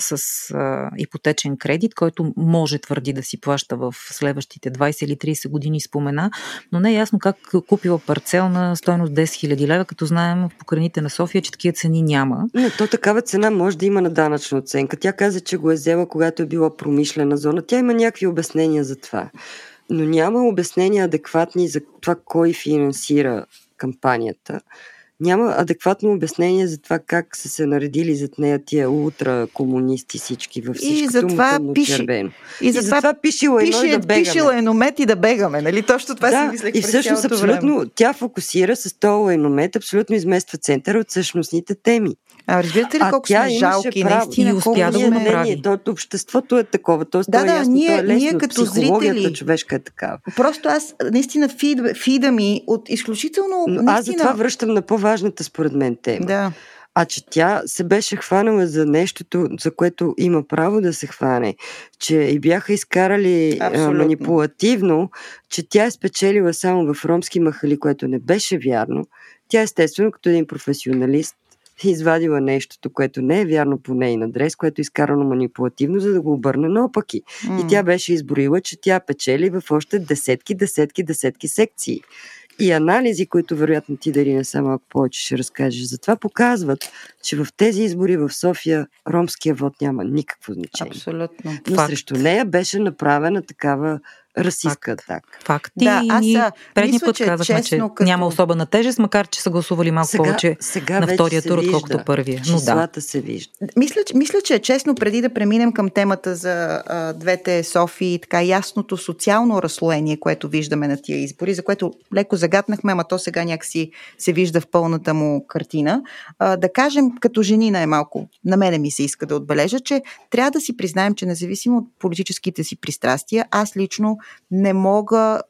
с а, ипотечен кредит, който може твърди да си плаща в следващите 20 или 30 години, спомена, но не е ясно как купила парцел на стойност 10 000 лева, като знаем в покрайните на София, че такива цени няма. Не, то такава цена може да има на данъчна оценка. Тя каза, че го е взела, когато е била промишлена зона. Тя има някакви обяснения за това. Но няма обяснения адекватни за това кой финансира кампанията няма адекватно обяснение за това как са се наредили зад нея тия ултракомунисти всички във всичкото и за това му пише, червено. И, за това пишила едно пише, и да бегаме. Пишела еномет и да бегаме, нали? Точно това да, си мислех и всъщност абсолютно време. тя фокусира с този еномет, абсолютно измества центъра от същностните теми. А разбирате ли колко сме жалки, право, наистина, и успя да го направи. То, обществото е такова, то, да, да, ясно, ние, е лесно, ние като зрители, човешка е такава. Просто аз, наистина, фид, фида ми от изключително... Но наистина... Аз за това връщам на по-важната според мен тема. Да. А че тя се беше хванала за нещото, за което има право да се хване, че и бяха изкарали Абсолютно. манипулативно, че тя е спечелила само в ромски махали, което не беше вярно. Тя естествено, като един професионалист, извадила нещото, което не е вярно по нейн адрес, което е изкарано манипулативно, за да го обърне наопаки. Mm. И тя беше изброила, че тя печели в още десетки, десетки, десетки секции. И анализи, които вероятно ти дари не само малко повече ще разкажеш, затова показват, че в тези избори в София ромския вод няма никакво значение. Абсолютно. Но Факт. срещу нея беше направена такава расистка атака. Факт. Да, аз предния път че казахме, че като... няма особена тежест, макар че са гласували малко сега, повече сега на втория тур, отколкото първия. Но да. се вижда. Мисля, мисля, че е честно преди да преминем към темата за а, двете Софии, така ясното социално разслоение, което виждаме на тия избори, за което леко загаднахме, ама то сега някакси се вижда в пълната му картина. А, да кажем, като жени най-малко, на мене ми се иска да отбележа, че трябва да си признаем, че независимо от политическите си пристрастия, аз лично не мога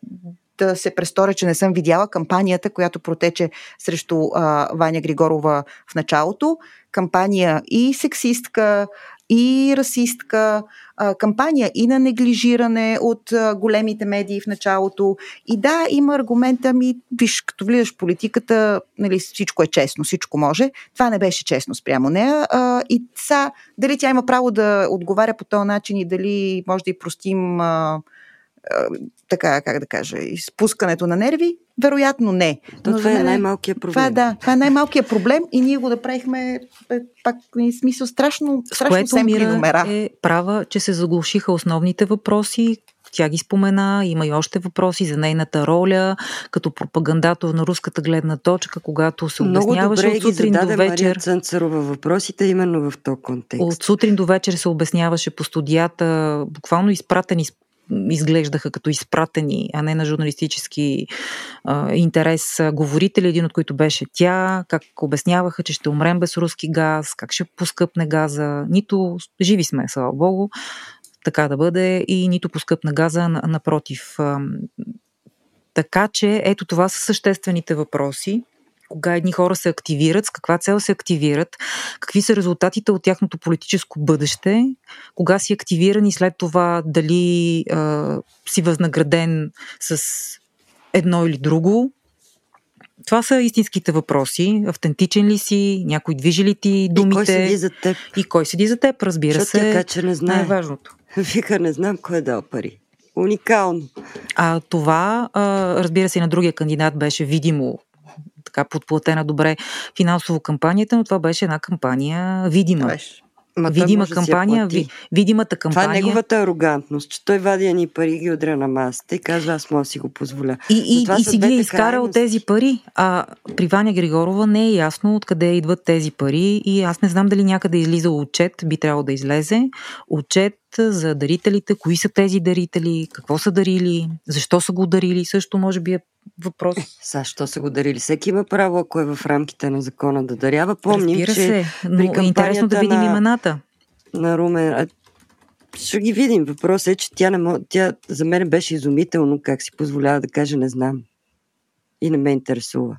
да се престоря, че не съм видяла кампанията, която протече срещу а, Ваня Григорова в началото. Кампания и сексистка, и расистка, а, кампания и на неглижиране от а, големите медии в началото. И да, има аргумента ми, виж, като влизаш в политиката, нали, всичко е честно, всичко може. Това не беше честно спрямо нея. А, и са, дали тя има право да отговаря по този начин и дали може да и простим а, така, как да кажа, изпускането на нерви? Вероятно не. То Но това е най-малкият проблем. Това, да, това е най-малкият проблем и ние го направихме е, пак в смисъл страшно, страшно семпли номера. е права, че се заглушиха основните въпроси, тя ги спомена, има и още въпроси за нейната роля като пропагандатор на руската гледна точка, когато се обясняваше от сутрин до вечер. Мария Цънцарова въпросите именно в този контекст. От сутрин до вечер се обясняваше по студията, буквално изпратени изглеждаха като изпратени, а не на журналистически а, интерес говорители, един от които беше тя, как обясняваха, че ще умрем без руски газ, как ще поскъпне газа. Нито живи сме, слава Богу, така да бъде, и нито поскъпна газа, напротив. Така че, ето това са съществените въпроси кога едни хора се активират, с каква цел се активират, какви са резултатите от тяхното политическо бъдеще, кога си активиран и след това дали а, си възнаграден с едно или друго. Това са истинските въпроси. Автентичен ли си, някой движи ли ти думите? И кой седи за теб? И кой седи за теб, разбира Защото се. Тя, че не знае. Най-важното. *laughs* Вика, не знам кой е дал пари. Уникално. А това, а, разбира се, и на другия кандидат беше видимо така подплатена добре финансово кампанията, но това беше една кампания видима. Беше. Ма видима кампания, ви, видимата кампания. Това е неговата арогантност, че той вади едни пари ги удря на масата и казва, аз мога да си го позволя. И, и, и си ги е изкарал тези пари. А при Ваня Григорова не е ясно откъде идват тези пари и аз не знам дали някъде е излизал отчет, би трябвало да излезе. Отчет за дарителите, кои са тези дарители, какво са дарили, защо са го дарили, също може би е въпрос. Са, що са го дарили? Всеки има право, ако е в рамките на закона да дарява. Помним, Разбира че се, но е интересно да видим на, имената. На Румен. Ще ги видим. Въпросът е, че тя, не мож... тя за мен беше изумително как си позволява да каже не знам. И не ме интересува.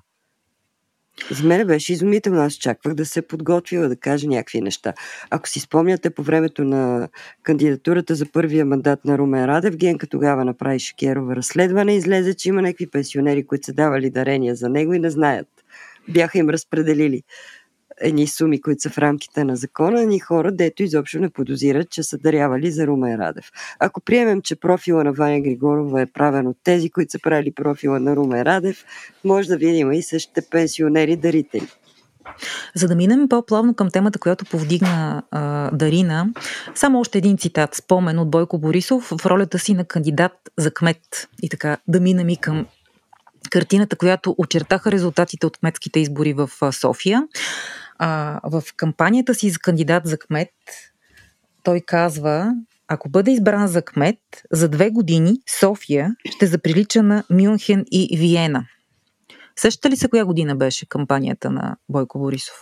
За мен беше изумително. Аз очаквах да се подготвила, да каже някакви неща. Ако си спомняте, по времето на кандидатурата за първия мандат на Румен Радев, Генка тогава направи Шекерова разследване, излезе, че има някакви пенсионери, които са давали дарения за него и не знаят. Бяха им разпределили едни суми, които са в рамките на закона, ни хора, дето изобщо не подозират, че са дарявали за Румен Радев. Ако приемем, че профила на Ваня Григорова е правен от тези, които са правили профила на Румен Радев, може да видим и същите пенсионери-дарители. За да минем по-плавно към темата, която повдигна а, Дарина, само още един цитат, спомен от Бойко Борисов в ролята си на кандидат за кмет. И така, да минем и към картината, която очертаха резултатите от кметските избори в София. А, в кампанията си за кандидат за кмет той казва, ако бъде избран за кмет, за две години София ще заприлича на Мюнхен и Виена. Същата ли се коя година беше кампанията на Бойко Борисов?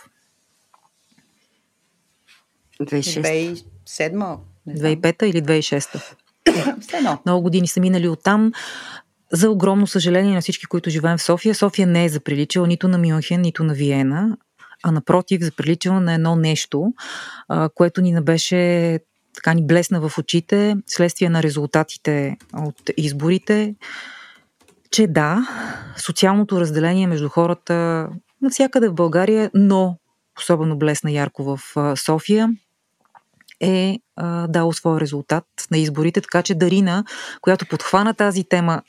2007 2005 или 2006 Много години са минали оттам. За огромно съжаление на всички, които живеем в София, София не е заприличала нито на Мюнхен, нито на Виена, а напротив, заприличала на едно нещо, а, което ни не беше така ни блесна в очите, следствие на резултатите от изборите, че да, социалното разделение между хората навсякъде в България, но особено блесна ярко в София, е а, дало своя резултат на изборите, така че Дарина, която подхвана тази тема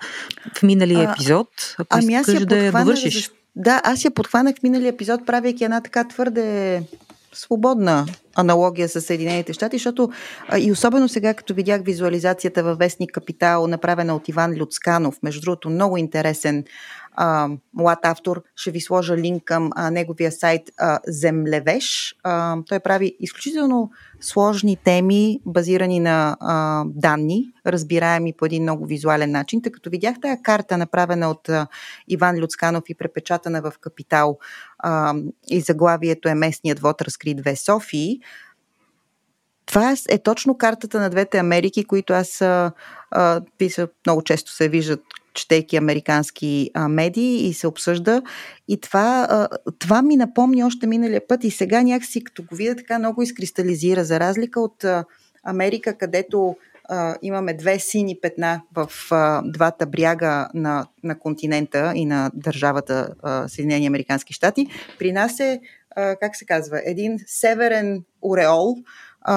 в миналия епизод, ако ами искаш да я довършиш. Да, аз я подхванах миналия епизод, правейки една така твърде свободна аналогия с Съединените щати, защото и особено сега, като видях визуализацията във Вестник Капитал, направена от Иван Люцканов, между другото много интересен а, млад автор. Ще ви сложа линк към а, неговия сайт а, Землевеш. А, той прави изключително сложни теми, базирани на а, данни, разбираеми по един много визуален начин. Тъй като видях тая карта, направена от а, Иван Люцканов и препечатана в Капитал а, и заглавието е Местният вод разкри две Софии, това е точно картата на двете Америки, които аз а, а, много често се виждат четейки американски а, медии и се обсъжда. И това, а, това ми напомни още миналия път и сега някакси като го видя така много изкристализира, за разлика от а, Америка, където а, имаме две сини петна в а, двата бряга на, на континента и на държавата а, Съединени Американски щати. При нас е, а, как се казва, един северен ореол а,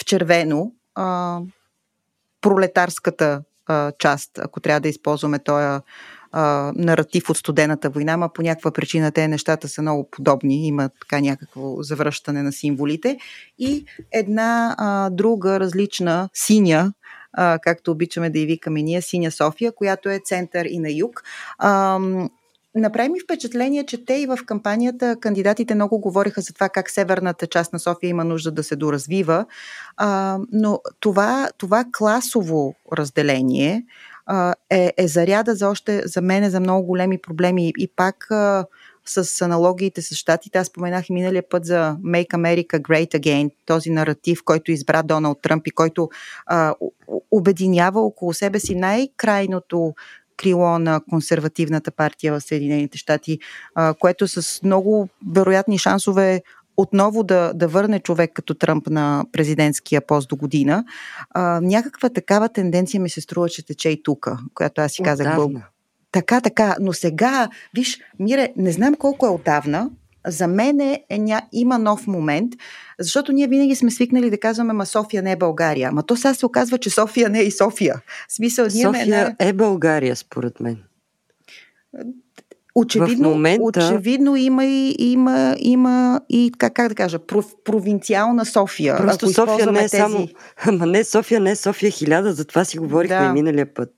в червено, а, пролетарската част, ако трябва да използваме този наратив от студената война, ама по някаква причина те нещата са много подобни, има така някакво завръщане на символите. И една а, друга различна синя, а, както обичаме да и викаме ние, синя София, която е център и на юг. А, Направи ми впечатление, че те и в кампанията кандидатите много говориха за това как северната част на София има нужда да се доразвива, а, но това, това класово разделение а, е, е заряда за още, за мен, за много големи проблеми и пак а, с аналогиите с щатите. Аз споменах и миналия път за Make America Great Again, този наратив, който избра Доналд Тръмп и който а, обединява около себе си най-крайното крило на консервативната партия в Съединените щати, което с много вероятни шансове отново да, да върне човек като Тръмп на президентския пост до година. А, някаква такава тенденция ми се струва, че тече и тук, която аз си казах. Бъл... Така, така, но сега, виж, Мире, не знам колко е отдавна, за мен е, е, ня, има нов момент, защото ние винаги сме свикнали да казваме, ма София не е България. Ма то сега се оказва, че София не е и София. В смисъл, София една... е България, според мен. Очевидно, в момента... очевидно има и, има, има и как, как да кажа, провинциална София. Просто София не е тези... само... *laughs* Ама не, София не е София хиляда, затова си говорихме да. миналия път.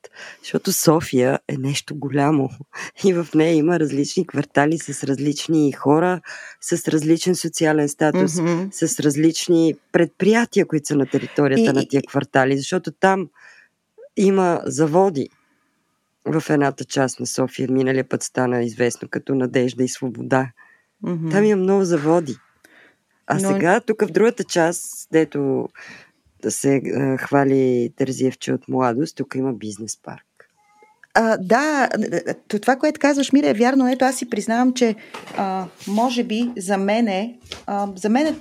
Защото София е нещо голямо *laughs* и в нея има различни квартали с различни хора, с различен социален статус, mm-hmm. с различни предприятия, които са на територията и, на тия квартали, защото там има заводи, в едната част на София. Миналия път стана известно като Надежда и Свобода. Mm-hmm. Там има много заводи. А Но... сега, тук в другата част, дето да се а, хвали Терзиевче от младост, тук има бизнес парк. А, да, това, което казваш, Мира, е вярно. Ето, аз си признавам, че а, може би за мене, а, за мен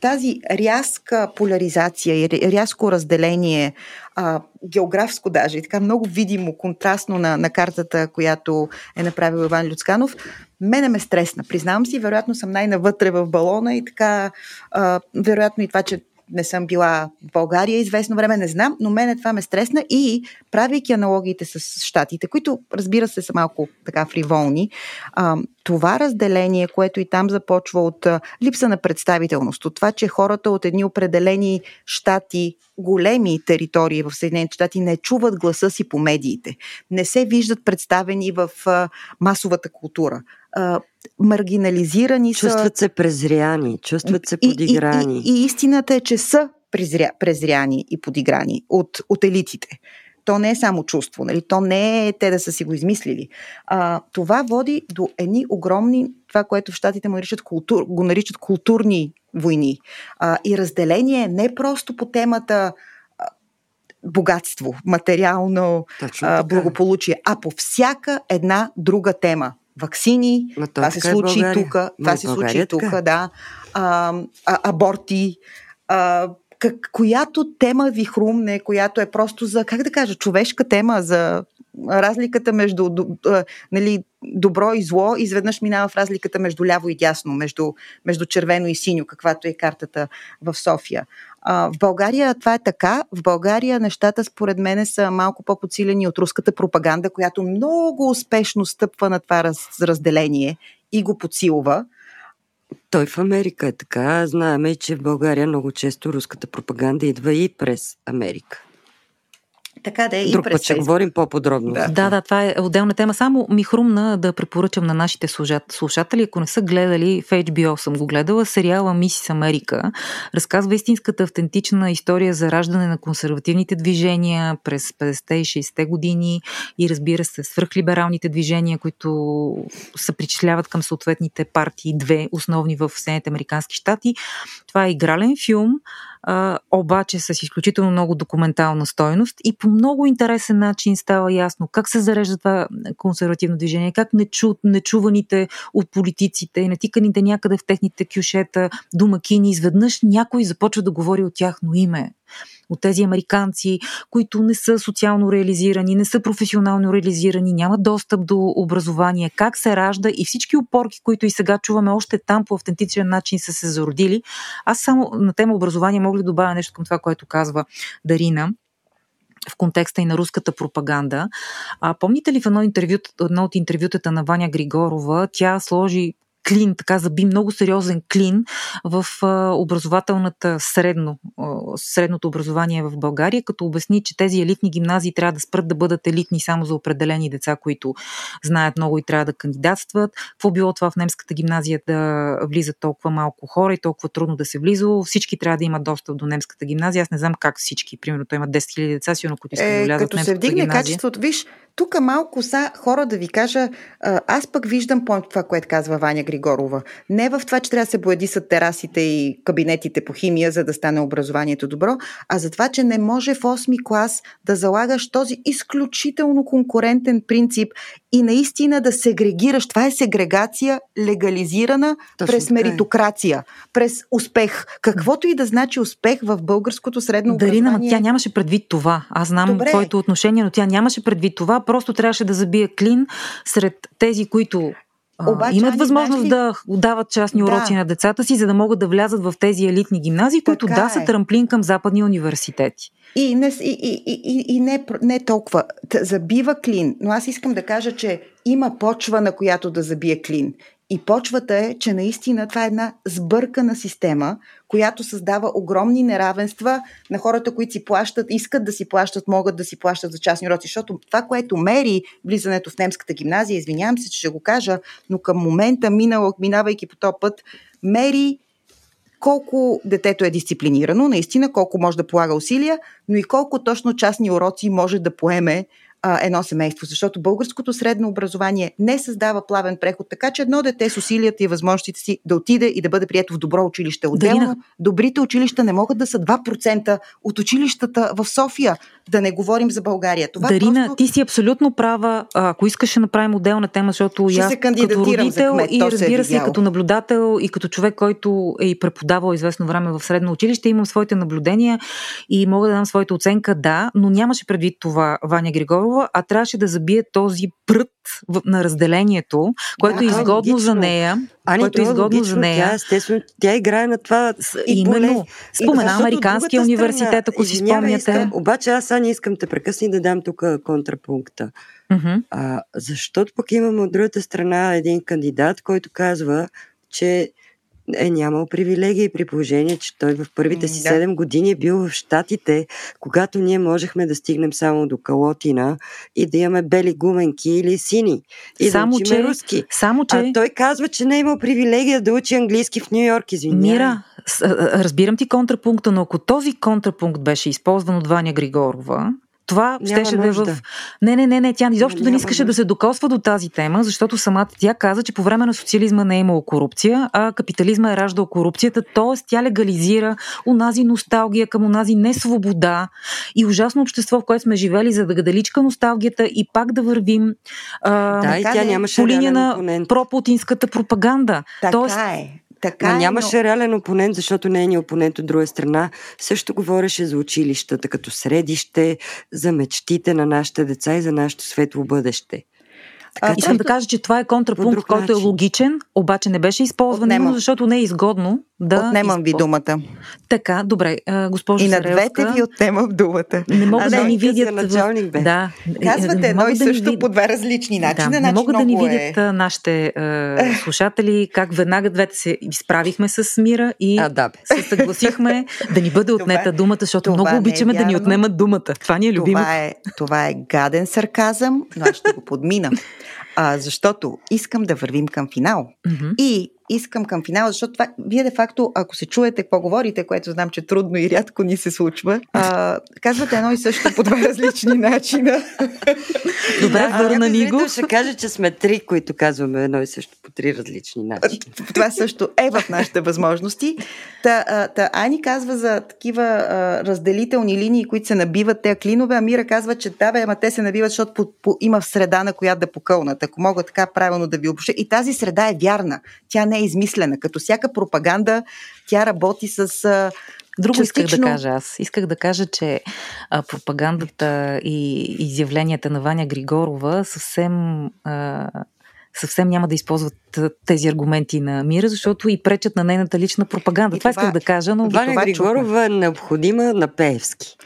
тази рязка поляризация и рязко разделение, а, географско даже, и така много видимо, контрастно на, на картата, която е направил Иван Люцканов, мене ме стресна. Признавам си, вероятно съм най-навътре в балона и така, а, вероятно и това, че не съм била в България известно време, не знам, но мене това ме стресна и правейки аналогиите с щатите, които разбира се са малко така фриволни, а, това разделение, което и там започва от липса на представителност, от това, че хората от едни определени щати, големи територии в Съединените щати не чуват гласа си по медиите, не се виждат представени в масовата култура маргинализирани чувстват са. Чувстват се презряни, чувстват се подиграни. И, и, и, и истината е, че са презря, презряни и подиграни от, от елитите. То не е само чувство, нали? то не е те да са си го измислили. А, това води до едни огромни, това, което в щатите му наричат култур, го наричат културни войни. А, и разделение не просто по темата богатство, материално а, благополучие, а по всяка една друга тема вакцини, Ма това се е случи е тук, това се случи тук, да, а, а, аборти, а, как, която тема ви хрумне, която е просто за, как да кажа, човешка тема, за разликата между нали, добро и зло, изведнъж минава в разликата между ляво и дясно, между, между червено и синьо, каквато е картата в София. В България това е така. В България нещата, според мен, са малко по-подсилени от руската пропаганда, която много успешно стъпва на това раз, разделение и го подсилва. Той в Америка е така. Знаеме, че в България много често руската пропаганда идва и през Америка. Така да е и Друг път ще говорим по-подробно. Да. да, да, това е отделна тема. Само ми хрумна да препоръчам на нашите слушатели, ако не са гледали, в HBO съм го гледала, сериала Мисис Америка. Разказва истинската автентична история за раждане на консервативните движения през 50-те и 60-те години и разбира се, свръхлибералните движения, които се причисляват към съответните партии, две основни в Съединените Американски щати. Това е игрален филм, а, обаче с изключително много документална стойност и по много интересен начин става ясно как се зарежда това консервативно движение, как нечу, нечуваните от политиците и натиканите някъде в техните кюшета домакини, изведнъж някой започва да говори от тяхно име от тези американци, които не са социално реализирани, не са професионално реализирани, нямат достъп до образование, как се ражда и всички опорки, които и сега чуваме още там по автентичен начин са се зародили. Аз само на тема образование мога да добавя нещо към това, което казва Дарина в контекста и на руската пропаганда. А помните ли в едно, интервю, едно от интервютата на Ваня Григорова, тя сложи клин, така заби много сериозен клин в образователната средно, средното образование в България, като обясни, че тези елитни гимназии трябва да спрат да бъдат елитни само за определени деца, които знаят много и трябва да кандидатстват. Какво било това в немската гимназия да влизат толкова малко хора и толкова трудно да се влиза? Всички трябва да имат достъп до немската гимназия. Аз не знам как всички. Примерно, той има 10 000 деца, сигурно, които искат е, да влязат като в немската се вдигне гимназия. качеството, виж, тук малко са хора да ви кажа, аз пък виждам по това, което казва Ваня Григорова. Не в това, че трябва да се боядисат терасите и кабинетите по химия, за да стане образованието добро, а за това, че не може в 8 клас да залагаш този изключително конкурентен принцип и наистина да сегрегираш. Това е сегрегация легализирана Точно през меритокрация, през успех. Каквото и да значи успех в българското средно образование. Дарина, тя нямаше предвид това. Аз знам Добре. твоето отношение, но тя нямаше предвид това. Просто трябваше да забие клин сред тези, които Обаче, имат възможност ли... да дават частни уроци да. на децата си, за да могат да влязат в тези елитни гимназии, които така да е. са трамплин към западни университети. И, не, и, и, и, и не, не толкова. Забива клин, но аз искам да кажа, че има почва, на която да забие клин. И почвата е, че наистина това е една сбъркана система, която създава огромни неравенства на хората, които си плащат, искат да си плащат, могат да си плащат за частни уроци. Защото това, което мери влизането в немската гимназия, извинявам се, че ще го кажа, но към момента, минало, минавайки по този път, мери колко детето е дисциплинирано, наистина, колко може да полага усилия, но и колко точно частни уроци може да поеме а, едно семейство, защото българското средно образование не създава плавен преход, така че едно дете с усилията и възможностите си да отиде и да бъде прието в добро училище. Отделно, Дарина. добрите училища не могат да са 2% от училищата в София, да не говорим за България. Това Дарина, просто... ти си абсолютно права. Ако искаш да направим отделна тема, защото Ще аз като родител кмет, и разбира се, като наблюдател и като човек, който е и преподавал известно време в средно училище, имам своите наблюдения и мога да дам своята оценка, да, но нямаше предвид това Ваня Григорова, а трябваше да забие този прът на разделението, което да, е изгодно логично. за нея. Ани, което е, е изгодно логично, за нея. Тя, естествено, тя играе на това. И Именно. Спомена Американския университет, ако си спомняте. Искам, обаче аз не искам те прекъсни да дам тук контрапункта. Uh-huh. А, защото пък имаме от другата страна един кандидат, който казва, че е нямал привилегии при положение, че той в първите си да. 7 години е бил в Штатите, когато ние можехме да стигнем само до Калотина и да имаме бели гуменки или сини. И само, да че, руски. Само, че... А той казва, че не е имал привилегия да учи английски в Нью Йорк, извинявай. Мира, разбирам ти контрапункта, но ако този контрапункт беше използван от Ваня Григорова, това Няма щеше нужда. да е в... Не, не, не, не, тя изобщо да не искаше нужда. да се докосва до тази тема, защото самата тя каза, че по време на социализма не е имало корупция, а капитализма е раждал корупцията, т.е. тя легализира унази носталгия към унази несвобода и ужасно общество, в което сме живели, за да гадаличка носталгията и пак да вървим а, да, и тя нямаше по линия на пропутинската пропаганда. Така Тоест, е. Така но е, нямаше но... реален опонент, защото нейният опонент от друга страна също говореше за училищата като средище, за мечтите на нашите деца и за нашето светло бъдеще. Така, Искам да кажа, че това е контрапункт, който е логичен, обаче не беше използван именно защото не е изгодно да. Отнемам ви думата. Така, добре, госпожо И на двете ви отнемам думата. Не могат да ни видят. Началник бе. Да. Казвате едно и също да по два различни начина. Да, значи не могат да ни е... видят нашите е, слушатели как веднага двете се изправихме с мира и а, да, се съгласихме да ни бъде *laughs* отнета думата, защото много е обичаме е да ни отнемат думата. Това ни е любимо. Това е, това е гаден сарказъм, но аз ще го подмина. *laughs* А, защото искам да вървим към финал. Mm-hmm. И искам към финала, защото това, вие де факто, ако се чуете какво говорите, което знам, че трудно и рядко ни се случва, а, казвате едно и също по два *laughs* различни начина. Добре, върна ни го. ще каже, че сме три, които казваме едно и също по три различни начина. Това също е в нашите възможности. Та, та Ани казва за такива а, разделителни линии, които се набиват те клинове, а Мира казва, че да, бе, ама те се набиват, защото по, по, има среда, на която да покълнат. Ако мога така правилно да ви обобща. И тази среда е вярна. Тя не е измислена. Като всяка пропаганда, тя работи с Друго Частично... исках да кажа аз. Исках да кажа, че а, пропагандата и изявленията на Ваня Григорова съвсем а, съвсем няма да използват тези аргументи на мира, защото и пречат на нейната лична пропаганда. Това, това исках да кажа, но... Ваня това Григорова чухме. е необходима на Пеевски.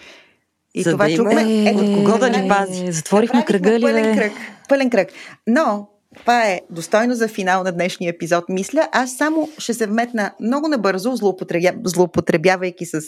И за това да чухме. Е, от кого да ни пази? Затворихме кръга ли? Пълен кръг. Пълен кръг. Но това е достойно за финал на днешния епизод, мисля. Аз само ще се вметна много набързо, злоупотребя, злоупотребявайки с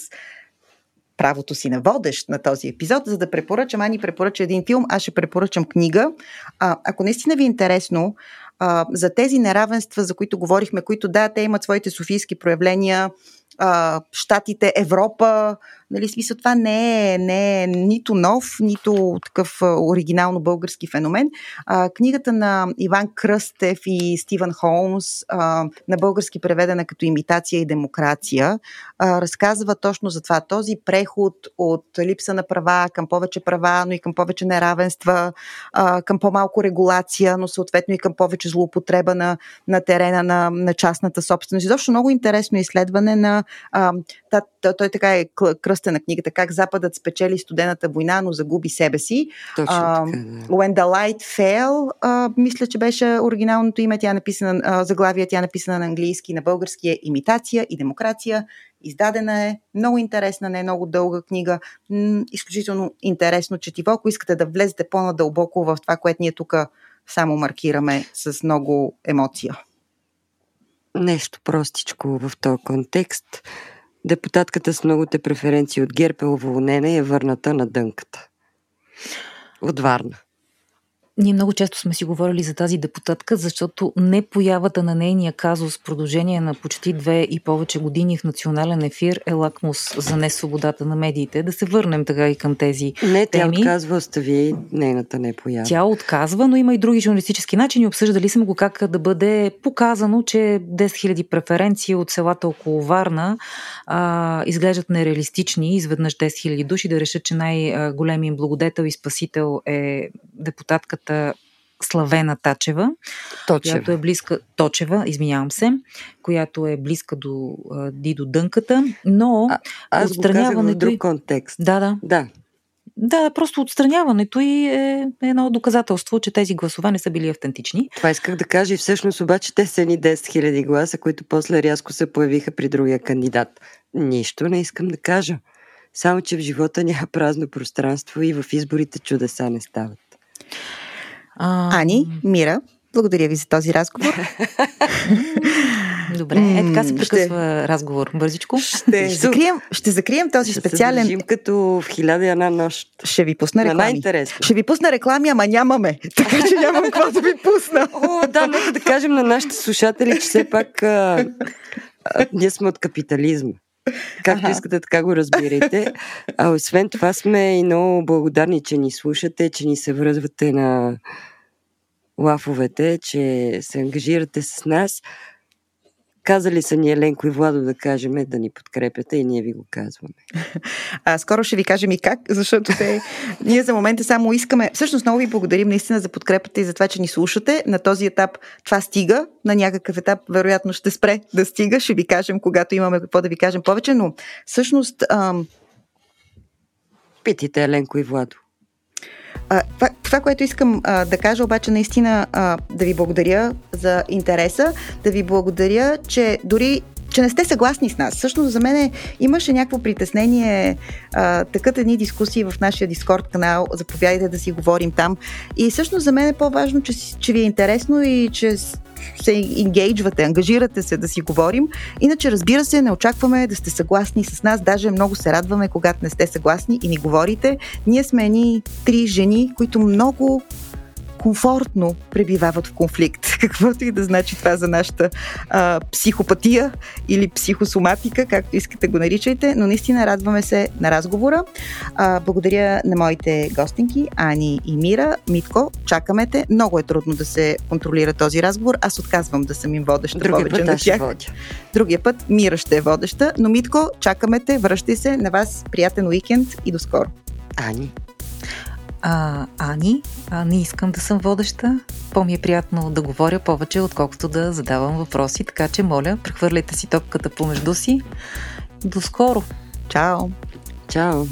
правото си на водещ на този епизод, за да препоръчам. Ани препоръча един филм, аз ще препоръчам книга. А, ако наистина ви е интересно а, за тези неравенства, за които говорихме, които да, те имат своите софийски проявления, а, Штатите, Европа. Нали, смисъл, това не е, не е нито нов, нито такъв оригинално български феномен. А, книгата на Иван Кръстев и Стивън Холмс, а, на български преведена като Имитация и демокрация, а, разказва точно за това. Този преход от липса на права към повече права, но и към повече неравенства, а, към по-малко регулация, но съответно и към повече злоупотреба на, на терена на, на частната собственост. Изобщо много интересно изследване на а, та, той така е кръста на книгата, как Западът спечели студената война, но загуби себе си. Точно така, да. When the Light Fell, мисля, че беше оригиналното име, тя е написана, заглавия, тя е написана на английски, на български е Имитация и демокрация. Издадена е много интересна, не е много дълга книга, м- изключително интересно четиво. Ако искате да влезете по-надълбоко в това, което ние тук само маркираме с много емоция нещо простичко в този контекст. Депутатката с многоте преференции от ГЕРБ е уволнена и е върната на дънката. От Варна. Ние много често сме си говорили за тази депутатка, защото не появата на нейния казус в продължение на почти две и повече години в национален ефир е лакмус за не свободата на медиите. Да се върнем така и към тези Не, тя теми. отказва, остави нейната не поява. Тя отказва, но има и други журналистически начини. Обсъждали сме го как да бъде показано, че 10 000 преференции от селата около Варна а, изглеждат нереалистични. Изведнъж 10 000 души да решат, че най-големият благодетел и спасител е депутатката Славена Тачева, Точева. която е близка, Точева, извинявам се, която е близка до Дидо Дънката, но А, аз го казах в отстраняването друг контекст. Да, да. Да. Да, просто отстраняването и е едно доказателство, че тези гласове не са били автентични. Това исках да кажа и всъщност обаче те са ни 10 000 гласа, които после рязко се появиха при другия кандидат. Нищо не искам да кажа. Само, че в живота няма празно пространство и в изборите чудеса не стават. А, Ани, Мира, благодаря ви за този разговор. *laughs* Добре, е така се прекъсва разговор. Бързичко. Ще *laughs* закрием, ще закрием този Ще специален... държим като в хиляда една нощ. Ще ви пусна На реклами. най-интересно. Ще ви пусна реклами, ама нямаме. *laughs* Така че нямам какво да ви пусна. О, да, нека да кажем на нашите слушатели, че все пак а, а, ние сме от капитализма. Както искате, така го разбирайте. А освен това сме и много благодарни, че ни слушате, че ни се връзвате на лафовете, че се ангажирате с нас. Казали са ни Еленко и Владо да кажем да ни подкрепяте и ние ви го казваме. А, скоро ще ви кажем и как, защото те, ние за момента само искаме. Всъщност много ви благодарим наистина за подкрепата и за това, че ни слушате. На този етап това стига. На някакъв етап вероятно ще спре да стига. Ще ви кажем, когато имаме какво да ви кажем повече, но всъщност ам, Питайте Еленко и Владо. Това, това, което искам а, да кажа обаче наистина а, да ви благодаря за интереса, да ви благодаря, че дори че не сте съгласни с нас. Всъщност за мен имаше някакво притеснение, а, такът едни дискусии в нашия Дискорд канал, заповядайте да си говорим там. И всъщност за мен е по-важно, че, че ви е интересно и че се ингейджвате, ангажирате се да си говорим. Иначе, разбира се, не очакваме да сте съгласни с нас. Даже много се радваме, когато не сте съгласни и ни говорите. Ние сме едни три жени, които много комфортно пребивават в конфликт. *laughs* Каквото и да значи това за нашата а, психопатия или психосоматика, както искате го наричайте, но наистина радваме се на разговора. А, благодаря на моите гостинки, Ани и Мира. Митко, чакаме те. Много е трудно да се контролира този разговор. Аз отказвам да съм им водеща Другия повече път на тях. водя. Другия път Мира ще е водеща, но Митко, чакаме те, връщай се. На вас приятен уикенд и до скоро. Ани. А, Ани, а, не искам да съм водеща. По-ми е приятно да говоря повече, отколкото да задавам въпроси. Така че, моля, прехвърляйте си топката помежду си. До скоро! Чао! Чао.